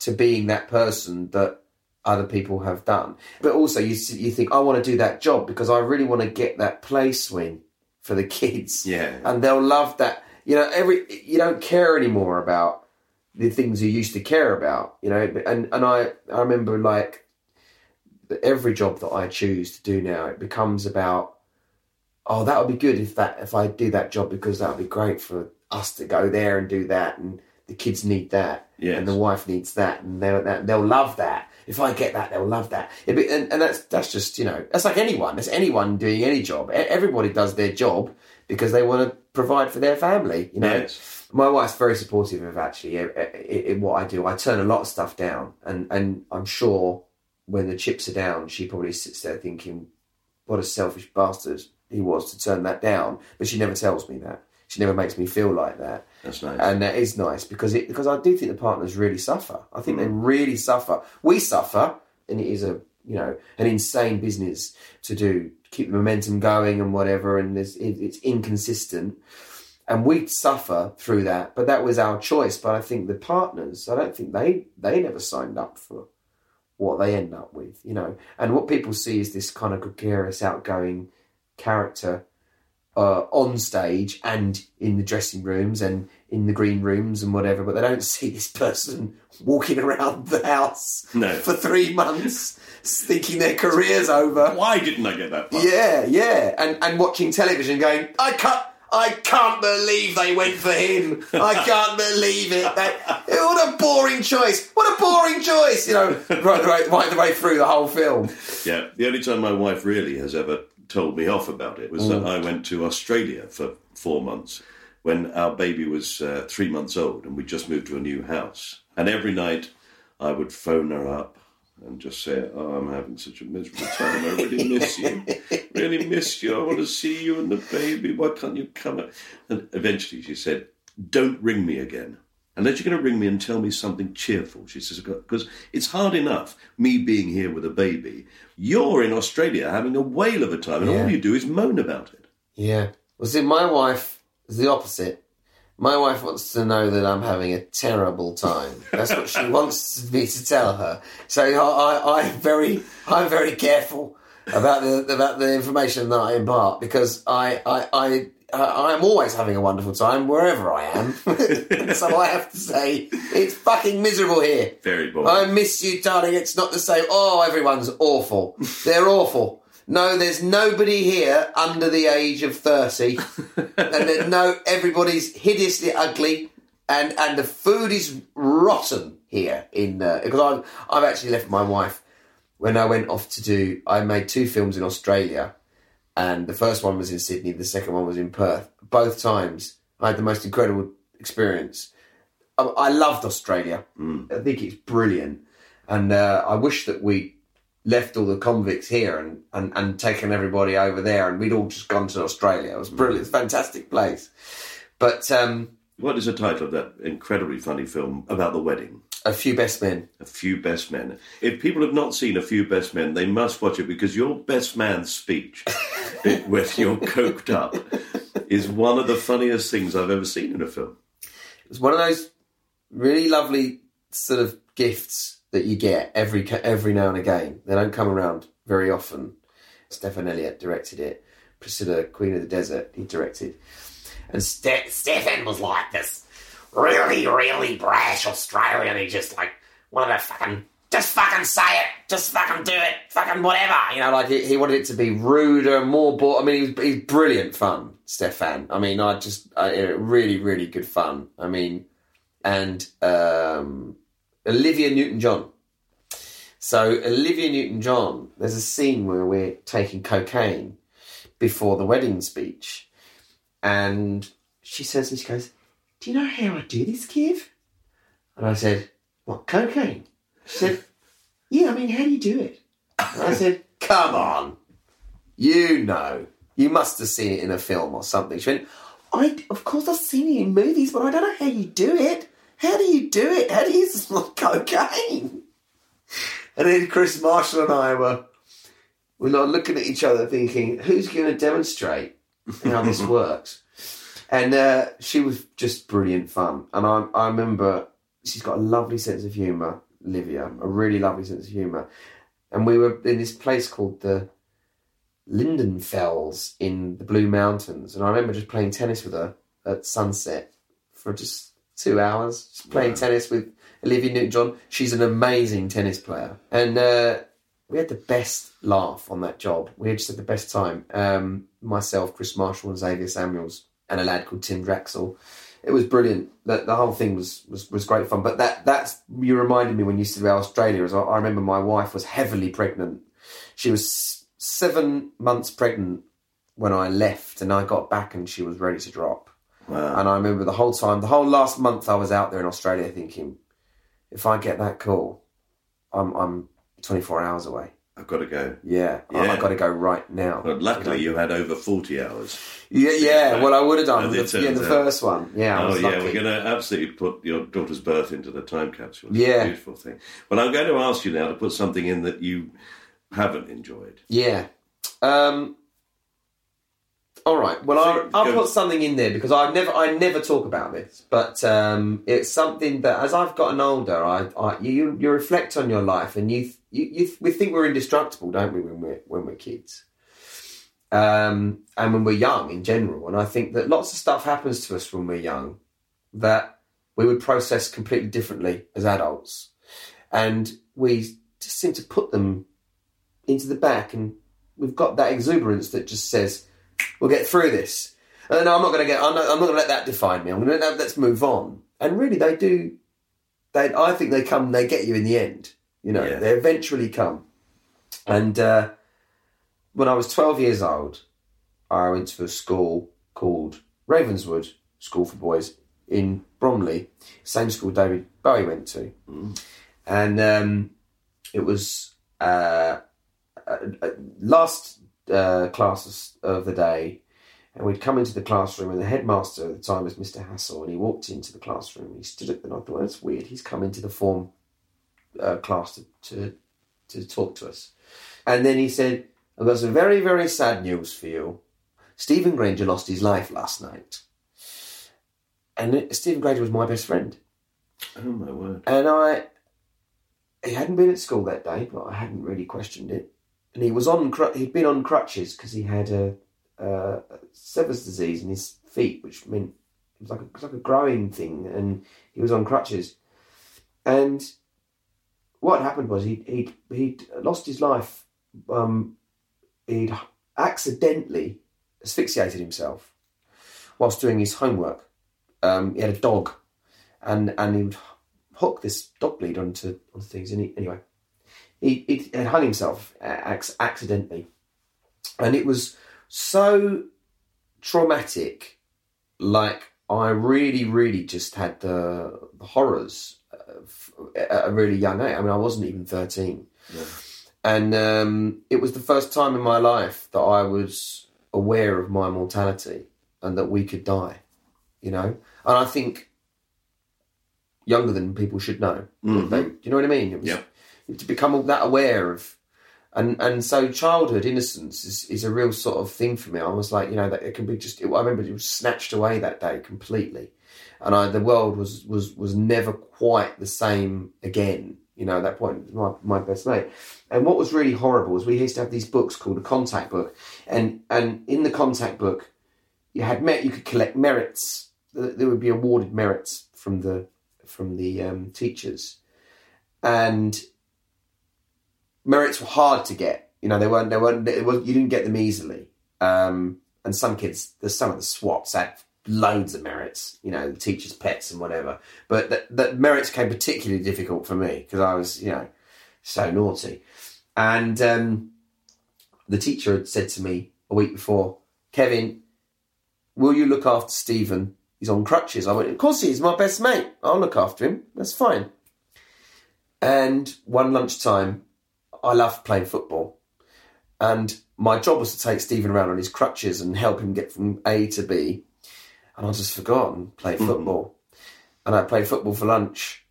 to being that person that other people have done. But also, you you think I want to do that job because I really want to get that play swing for the kids Yeah. and they'll love that. You know, every you don't care anymore about the things you used to care about, you know. And and I I remember like every job that I choose to do now, it becomes about oh that would be good if that if I do that job because that would be great for us to go there and do that and the kids need that Yes. and the wife needs that and they'll that, they'll love that if I get that they'll love that be- and, and that's that's just you know that's like anyone that's anyone doing any job everybody does their job because they want to provide for their family you know Yes. my wife's very supportive of actually in what I do. I turn a lot of stuff down, and and I'm sure when the chips are down, she probably sits there thinking, "What a selfish bastard he was to turn that down." But she never tells me that. She never makes me feel like that, That's nice. and that is nice because it because I do think the partners really suffer. I think they mm. really suffer. We suffer, and it is a you know an insane business to do keep the momentum going and whatever, and it, it's inconsistent and we suffer through that but that was our choice but i think the partners i don't think they they never signed up for what they end up with you know and what people see is this kind of gregarious outgoing character uh, on stage and in the dressing rooms and in the green rooms and whatever but they don't see this person walking around the house No. for three months thinking their career's over Why didn't I get that? Part? yeah, yeah, and and watching television, going, I can't, I can't believe they went for him. I can't believe it. They, what a boring choice. What a boring choice. You know, right, right, right the way through the whole film. Yeah, the only time my wife really has ever told me off about it was Mm. that I went to Australia for four months when our baby was uh, three months old and we just moved to a new house. And every night I would phone her up and just say, Oh, I'm having such a miserable time. I really miss you. Really miss you. I want to see you and the baby. Why can't you come? And eventually she said, Don't ring me again. Unless you're going to ring me and tell me something cheerful, she says, because it's hard enough me being here with a baby. You're in Australia having a whale of a time, and Yeah. all you do is moan about it. Yeah. Well, see, my wife is the opposite. My wife wants to know that I'm having a terrible time. That's what she wants me to tell her. So I, I, I'm very, I'm very careful about the about the information that I impart because I, I, I, I I'm always having a wonderful time wherever I am. so I have to say it's fucking miserable here. Very boring. I miss you, darling. It's not the same. Oh, everyone's awful. They're awful. No, there's nobody here under the age of 30. and there's no, everybody's hideously ugly. And, and the food is rotten here in, uh, because I've, I've actually left my wife when I went off to do, I made two films in Australia. And the first one was in Sydney, the second one was in Perth. Both times I had the most incredible experience. I, I loved Australia. I think it's brilliant, and uh, I wish that we left all the convicts here and, and and taken everybody over there, and we'd all just gone to Australia. It was brilliant, it's a fantastic place. But um, What is the title of that incredibly funny film about the wedding? A few best men. A Few Best Men. If people have not seen A Few Best Men, they must watch it because your best man's speech, when you're coked up, is one of the funniest things I've ever seen in a film. It's one of those really lovely sort of gifts that you get every every now and again. They don't come around very often. Stephan Elliott directed it. Priscilla, Queen of the Desert, he directed. And Ste- Stephan was like this really, really brash Australian. He just like wanted to fucking just fucking say it, just fucking do it, fucking whatever. you know, like he, he wanted it to be ruder, more. Bo- I mean, he was, he's brilliant fun, Stephan. I mean, I just I, really, really good fun. I mean, and um, Olivia Newton-John. So Olivia Newton-John, there's a scene where we're taking cocaine before the wedding speech, and she says, and she goes, "Do you know how I do this, Kev?" And I said, "What cocaine?" She said, "Yeah, I mean, how do you do it?" And I said, "Come on, you know, you must have seen it in a film or something." She went, "I, of course, I've seen it in movies, but I don't know how you do it. How do you do it? How do you smell cocaine?" And then Kris Marshall and I were we're not looking at each other, thinking, "Who's going to demonstrate how this works?" And uh, she was just brilliant fun. And I, I remember she's got a lovely sense of humour, Olivia, a really lovely sense of humour. And we were in this place called the Lilianfels in the Blue Mountains. And I remember just playing tennis with her at sunset for just two hours just playing tennis with Olivia Newton-John. She's an amazing tennis player, and uh, we had the best laugh on that job. We just had the best time. Um, myself, Kris Marshall, and Xavier Samuels, and a lad called Tim Draxl. It was brilliant. The, the whole thing was, was was great fun. But that that's you reminded me when you said about Australia. As I, I remember, my wife was heavily pregnant. She was seven months pregnant when I left, and I got back, and she was ready to drop. Wow. And I remember the whole time, the whole last month I was out there in Australia, thinking, if I get that call, I'm I'm 24 hours away. I've got to go. Yeah, I've got to go right now. But luckily, you had over 40 hours. Yeah, yeah. Well, I would have done the, yeah, the first one. Yeah, Oh, yeah, lucky. we're going to absolutely put your daughter's birth into the time capsule. It's Yeah. beautiful thing. But I'm going to ask you now to put something in that you haven't enjoyed. Yeah. Um, all right. Well, I'll, I'll put something in there because I never, I never talk about this, but um, it's something that as I've gotten older, I, I you, you reflect on your life, and you, you, you, we think we're indestructible, don't we, when we're when we're kids, um, and when we're young in general. And I think that lots of stuff happens to us when we're young that we would process completely differently as adults, and we just seem to put them into the back and we've got that exuberance that just says we'll get through this. And no, i'm not going to get i'm not, I'm not going to let that define me. I'm going to let's move on. And really they do they i think they come they get you in the end you know. Yeah. they eventually come. And uh, when i was 12 years old i went to a school called ravenswood school for boys in bromley same school david bowie went to. And um, it was uh, uh, uh, last uh, class of the day, and we'd come into the classroom, and the headmaster at the time was Mr. Hassel, and he walked into the classroom. He stood up, and I thought, well, that's weird. He's come into the form uh, class to, to to talk to us, and then he said, "I've got some very very sad news for you. Stephen Granger lost his life last night." And Stephen Granger was my best friend. Oh, my word. And I, he hadn't been at school that day, but I hadn't really questioned it. And he was on, he'd been on crutches because he had a, uh, Sever's disease in his feet, which meant it was like a, was like a growing thing, and he was on crutches. And what happened was he he he'd lost his life. Um, he'd accidentally asphyxiated himself whilst doing his homework. Um, he had a dog, and and he would hook this dog lead onto onto things. And he, anyway, he, he had hung himself uh, accidentally, and it was so traumatic. Like I really, really just had the, the horrors at a really young age. I mean, I wasn't even thirteen, and um, it was the first time in my life that I was aware of my mortality and that we could die. You know, and I think younger than people should know. They- do you know what I mean? It was, Yeah. To become all that aware of, and and so childhood innocence is, is a real sort of thing for me. I was like, you know, that it can be just. I remember it was snatched away that day completely, and I the world was was was never quite the same again. You know, at that point, my my best mate. And what was really horrible was we used to have these books called a contact book, and and in the contact book, you had met you could collect merits. There would be awarded merits from the from the um, teachers, and merits were hard to get. You know, they weren't. They weren't. It was, you didn't get them easily. Um, and some kids, there's some of the swaps had loads of merits. You know, the teachers' pets and whatever. But the, the merits came particularly difficult for me because I was, you know, so naughty. And um, the teacher had said to me a week before, Kevin, will you look after Stephen? He's on crutches. I went, of course he is, my best mate. I'll look after him. That's fine. And one lunchtime, I loved playing football. And my job was to take Stephen around on his crutches and help him get from A to B. And I just forgot and played mm-hmm. football. And I played football for lunch.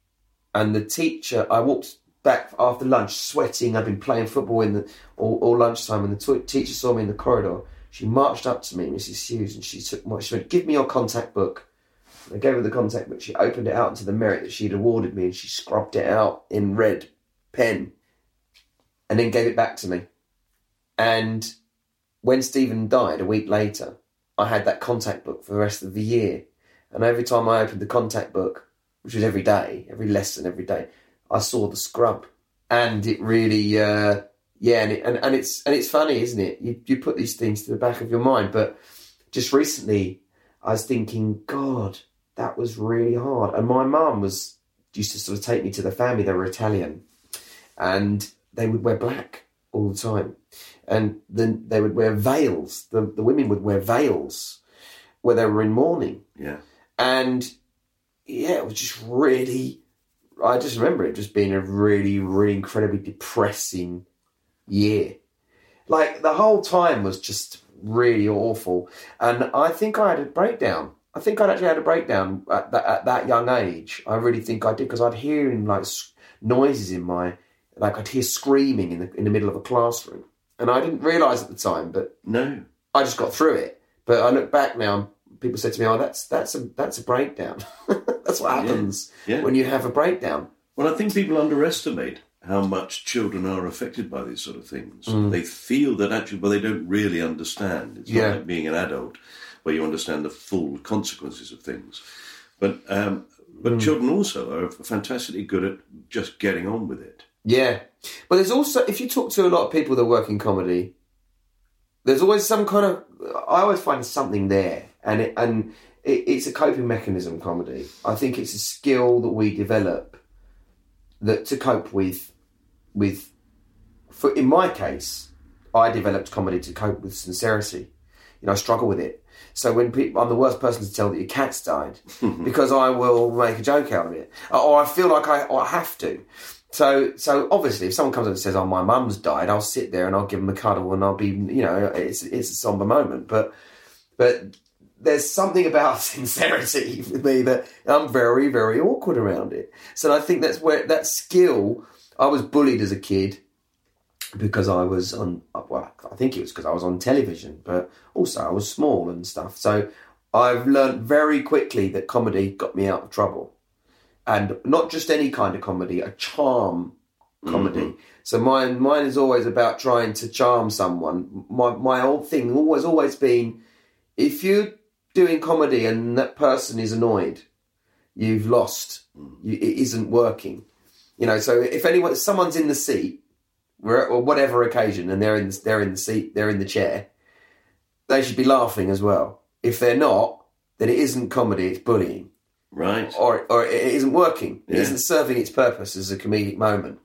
And the teacher, I walked back after lunch sweating. I'd been playing football in the all, all lunchtime. And the t- teacher saw me in the corridor. She marched up to me, Mrs. Hughes, and she took my, she went, give me your contact book. I gave her the contact book. She opened it out into the merit that she'd awarded me and she scrubbed it out in red pen and then gave it back to me. And when Stephen died a week later, I had that contact book for the rest of the year. And every time I opened the contact book, which was every day, every lesson, every day, I saw the scrub, and it really, uh, yeah, and, it, and and it's and it's funny, isn't it? You you put these things to the back of your mind, but just recently, I was thinking, God, that was really hard. And my mum was used to sort of take me to the family. They were Italian, and they would wear black all the time, and then they would wear veils. The the women would wear veils where they were in mourning, Yeah. and yeah, it was just really. I just remember it just being a really, really incredibly depressing year. Like the whole time was just really awful, and I think I had a breakdown. I think I'd actually had a breakdown at that, at that young age. I really think I did because I'd hearing like noises in my, like I'd hear screaming in the in the middle of a classroom, and I didn't realise at the time, but No. I just got through it. But I look back now, people said to me, "Oh, that's that's a that's a breakdown. that's what happens Yeah. when you have a breakdown." Well, I think people underestimate how much children are affected by these sort of things. Mm. They feel that actually, but they don't really understand. It's Yeah. not like being an adult where you understand the full consequences of things. But um, but Mm. children also are fantastically good at just getting on with it. Yeah, but there's also if you talk to a lot of people that work in comedy, there's always some kind of. I always find something there, and it, and it, it's a coping mechanism. Comedy. I think it's a skill that we develop that to cope with with. For in my case, I developed comedy to cope with sincerity. You know, I struggle with it. So when people, I'm the worst person to tell that your cat's died because I will make a joke out of it, or I feel like I, I have to. So, so obviously, if someone comes up and says, "Oh, my mum's died," I'll sit there and I'll give them a cuddle and I'll be, you know, it's it's a somber moment, but but there's something about sincerity with me that I'm very very awkward around it. So I think that's where that skill. I was bullied as a kid because I was on. Well, I think it was because I was on television, but also I was small and stuff. So I've learned very quickly that comedy got me out of trouble, and not just any kind of comedy, a charm comedy. Mm-hmm. So mine, mine is always about trying to charm someone. My my old thing always always been, if you're doing comedy and that person is annoyed, you've lost. Mm-hmm. You, it isn't working. You know. So if anyone, if someone's in the seat or whatever occasion, and they're in they're in the seat, they're in the chair, they should be laughing as well. If they're not, then it isn't comedy; it's bullying, Right. or or it isn't working. It Yeah. isn't serving its purpose as a comedic moment.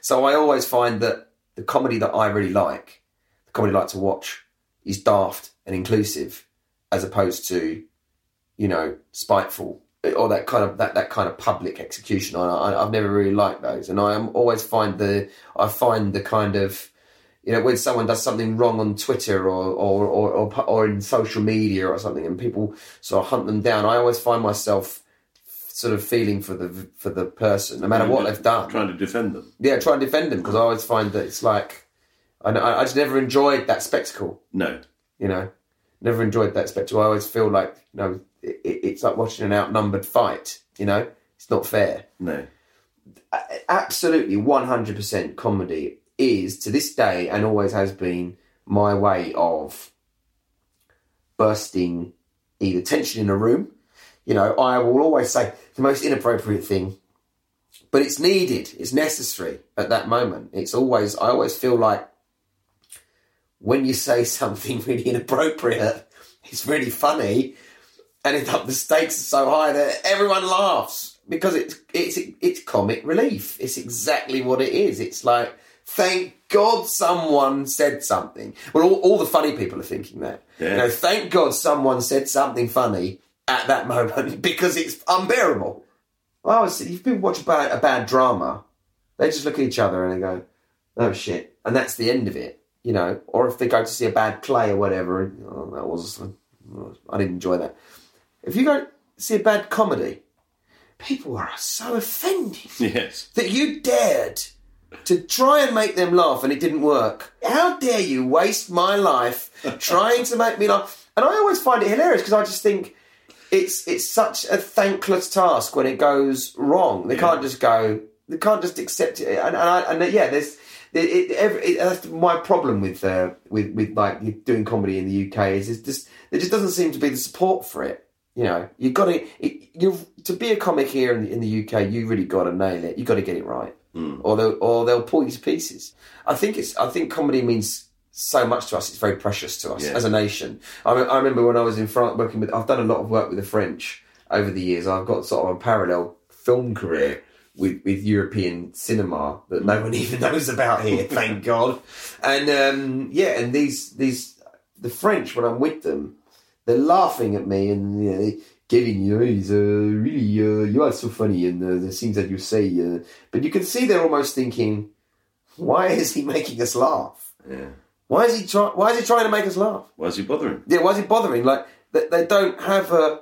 So I always find that the comedy that I really like, the comedy I like to watch, is daft and inclusive, as opposed to, you know, spiteful eh, or that kind of that, that kind of public execution. I, I I've never really liked those, and I am always find the I find the kind of you know when someone does something wrong on Twitter or or or or, or in social media or something, and people sort of hunt them down. I always find myself sort of feeling for the for the person, no matter what they've done. Trying to defend them. Yeah, try and defend them because I always find that it's like I, I just never enjoyed that spectacle. No. You know, never enjoyed that spectacle. I always feel like you know it- it's like watching an outnumbered fight. You know, it's not fair. No. Absolutely, one hundred percent comedy is to this day and always has been my way of bursting either tension in a room. You know, I will always say the most inappropriate thing, but it's needed, it's necessary at that moment. It's always, I always feel like when you say something really inappropriate, it's really funny, and it, the stakes are so high that everyone laughs because it's it's it's comic relief. It's exactly what it is. It's like, thank God someone said something. Well, all, all the funny people are thinking that. Yeah. You know, thank God someone said something funny at that moment because it's unbearable. I was, if people watch a bad, a bad drama, they just look at each other and they go, oh shit. And that's the end of it, you know. Or if they go to see a bad play or whatever, and, oh, that was, I didn't enjoy that. If you go see a bad comedy, people are so offended Yes. that you dared to try and make them laugh and it didn't work. How dare you waste my life trying to make me laugh? And I always find it hilarious because I just think it's it's such a thankless task when it goes wrong. They can't just go. They can't just accept it. And, and, I, and yeah, there's. It, it, every, it, that's my problem with uh, with with like doing comedy in the UK is it's just there just doesn't seem to be the support for it. You know, you got to you to be a comic here in the, in the UK. You really got to nail it. You got to get it right, or they'll or they'll pull you to pieces. I think it's. I think comedy means so much to us. It's very precious to us Yeah. as a nation. I, I remember when I was in France working with. I've done a lot of work with the French over the years. I've got sort of a parallel film career with, with European cinema that no one even knows about here. thank God. And um, yeah, and these these the French when I'm with them, they're laughing at me and you know, Kevin, you know, he's uh, really uh, you are so funny and uh, the things that you say. Uh, but you can see they're almost thinking, why is he making us laugh? Yeah. Why is he try- Why is he trying to make us laugh? Why is he bothering? Yeah, why is he bothering? Like they, they don't have a.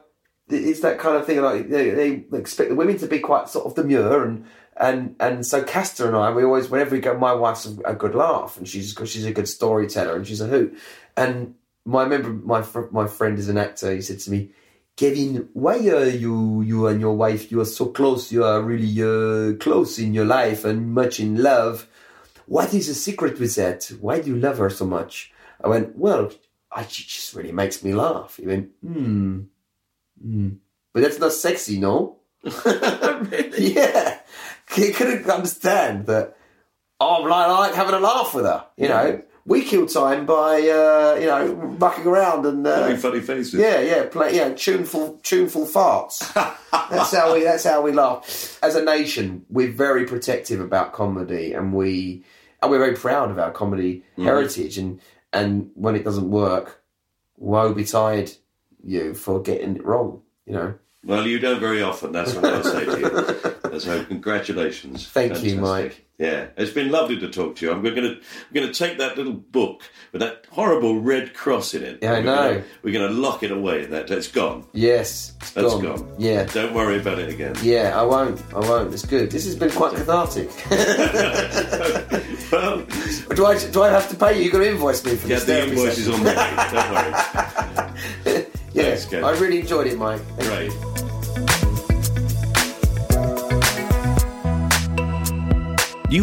It's that kind of thing. Like they, they expect the women to be quite sort of demure and and and so Castor and I, we always whenever we go, my wife's a, a good laugh and she's she's a good storyteller and she's a hoot. And my I remember my fr- my friend is an actor. He said to me, Kevin, why are you you and your wife you are so close? You are really uh, close in your life and much in love. What is the secret with that? Why do you love her so much? I went, well, I, she just really makes me laugh. He went, hmm, hmm. But that's not sexy, no? Yeah. He couldn't understand that oh, I like having a laugh with her. You know, we kill time by, uh, you know, mucking around and. Uh, Having funny faces. yeah, yeah, play, yeah, tuneful, tuneful farts. that's how we. That's how we laugh. As a nation, we're very protective about comedy, and we, and we're very proud of our comedy heritage. And and when it doesn't work, woe betide you for getting it wrong. You know. Well, you don't very often. That's what I'll say to you. So, congratulations. Thank you, Mike. Yeah, it's been lovely to talk to you. I'm going to I'm going to take that little book with that horrible red cross in it. Yeah, I We're know. Gonna, we're going to lock it away. That it's gone. Yes, it's That's gone. gone. Yeah. Don't worry about it again. Yeah, I won't. I won't. It's good. This has been quite cathartic. well, do I do I have to pay you? You got to invoice me for get this the therapy invoices session. on the way. Don't worry. Yeah, Thanks, I really enjoyed it, Mike. Thank Great. You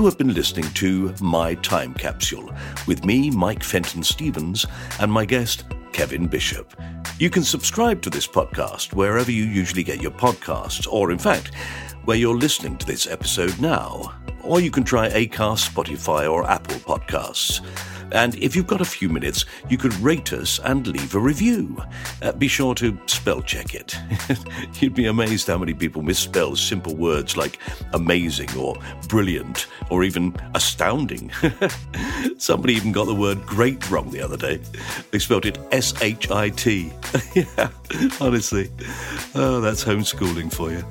have been listening to My Time Capsule with me, Mike Fenton Stevens, and my guest, Kevin Bishop. You can subscribe to this podcast wherever you usually get your podcasts, or in fact, where you're listening to this episode now. Or you can try Acast, Spotify, or Apple Podcasts. And if you've got a few minutes, you could rate us and leave a review. Uh, be sure to spell check it. You'd be amazed how many people misspell simple words like amazing or brilliant or even astounding. Somebody even got the word great wrong the other day. They spelled it S H I T. Yeah, honestly. Oh, that's homeschooling for you.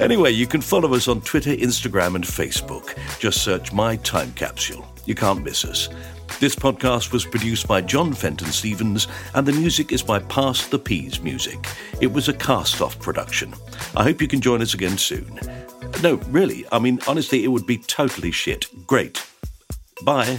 Anyway, you can follow us on Twitter, Instagram, and Facebook. Just search My Time Capsule. You can't miss us. This podcast was produced by John Fenton Stevens, and the music is by Pass the Peas Music. It was a cast off production. I hope you can join us again soon. No, really, I mean, honestly, it would be totally shit. Great. Bye.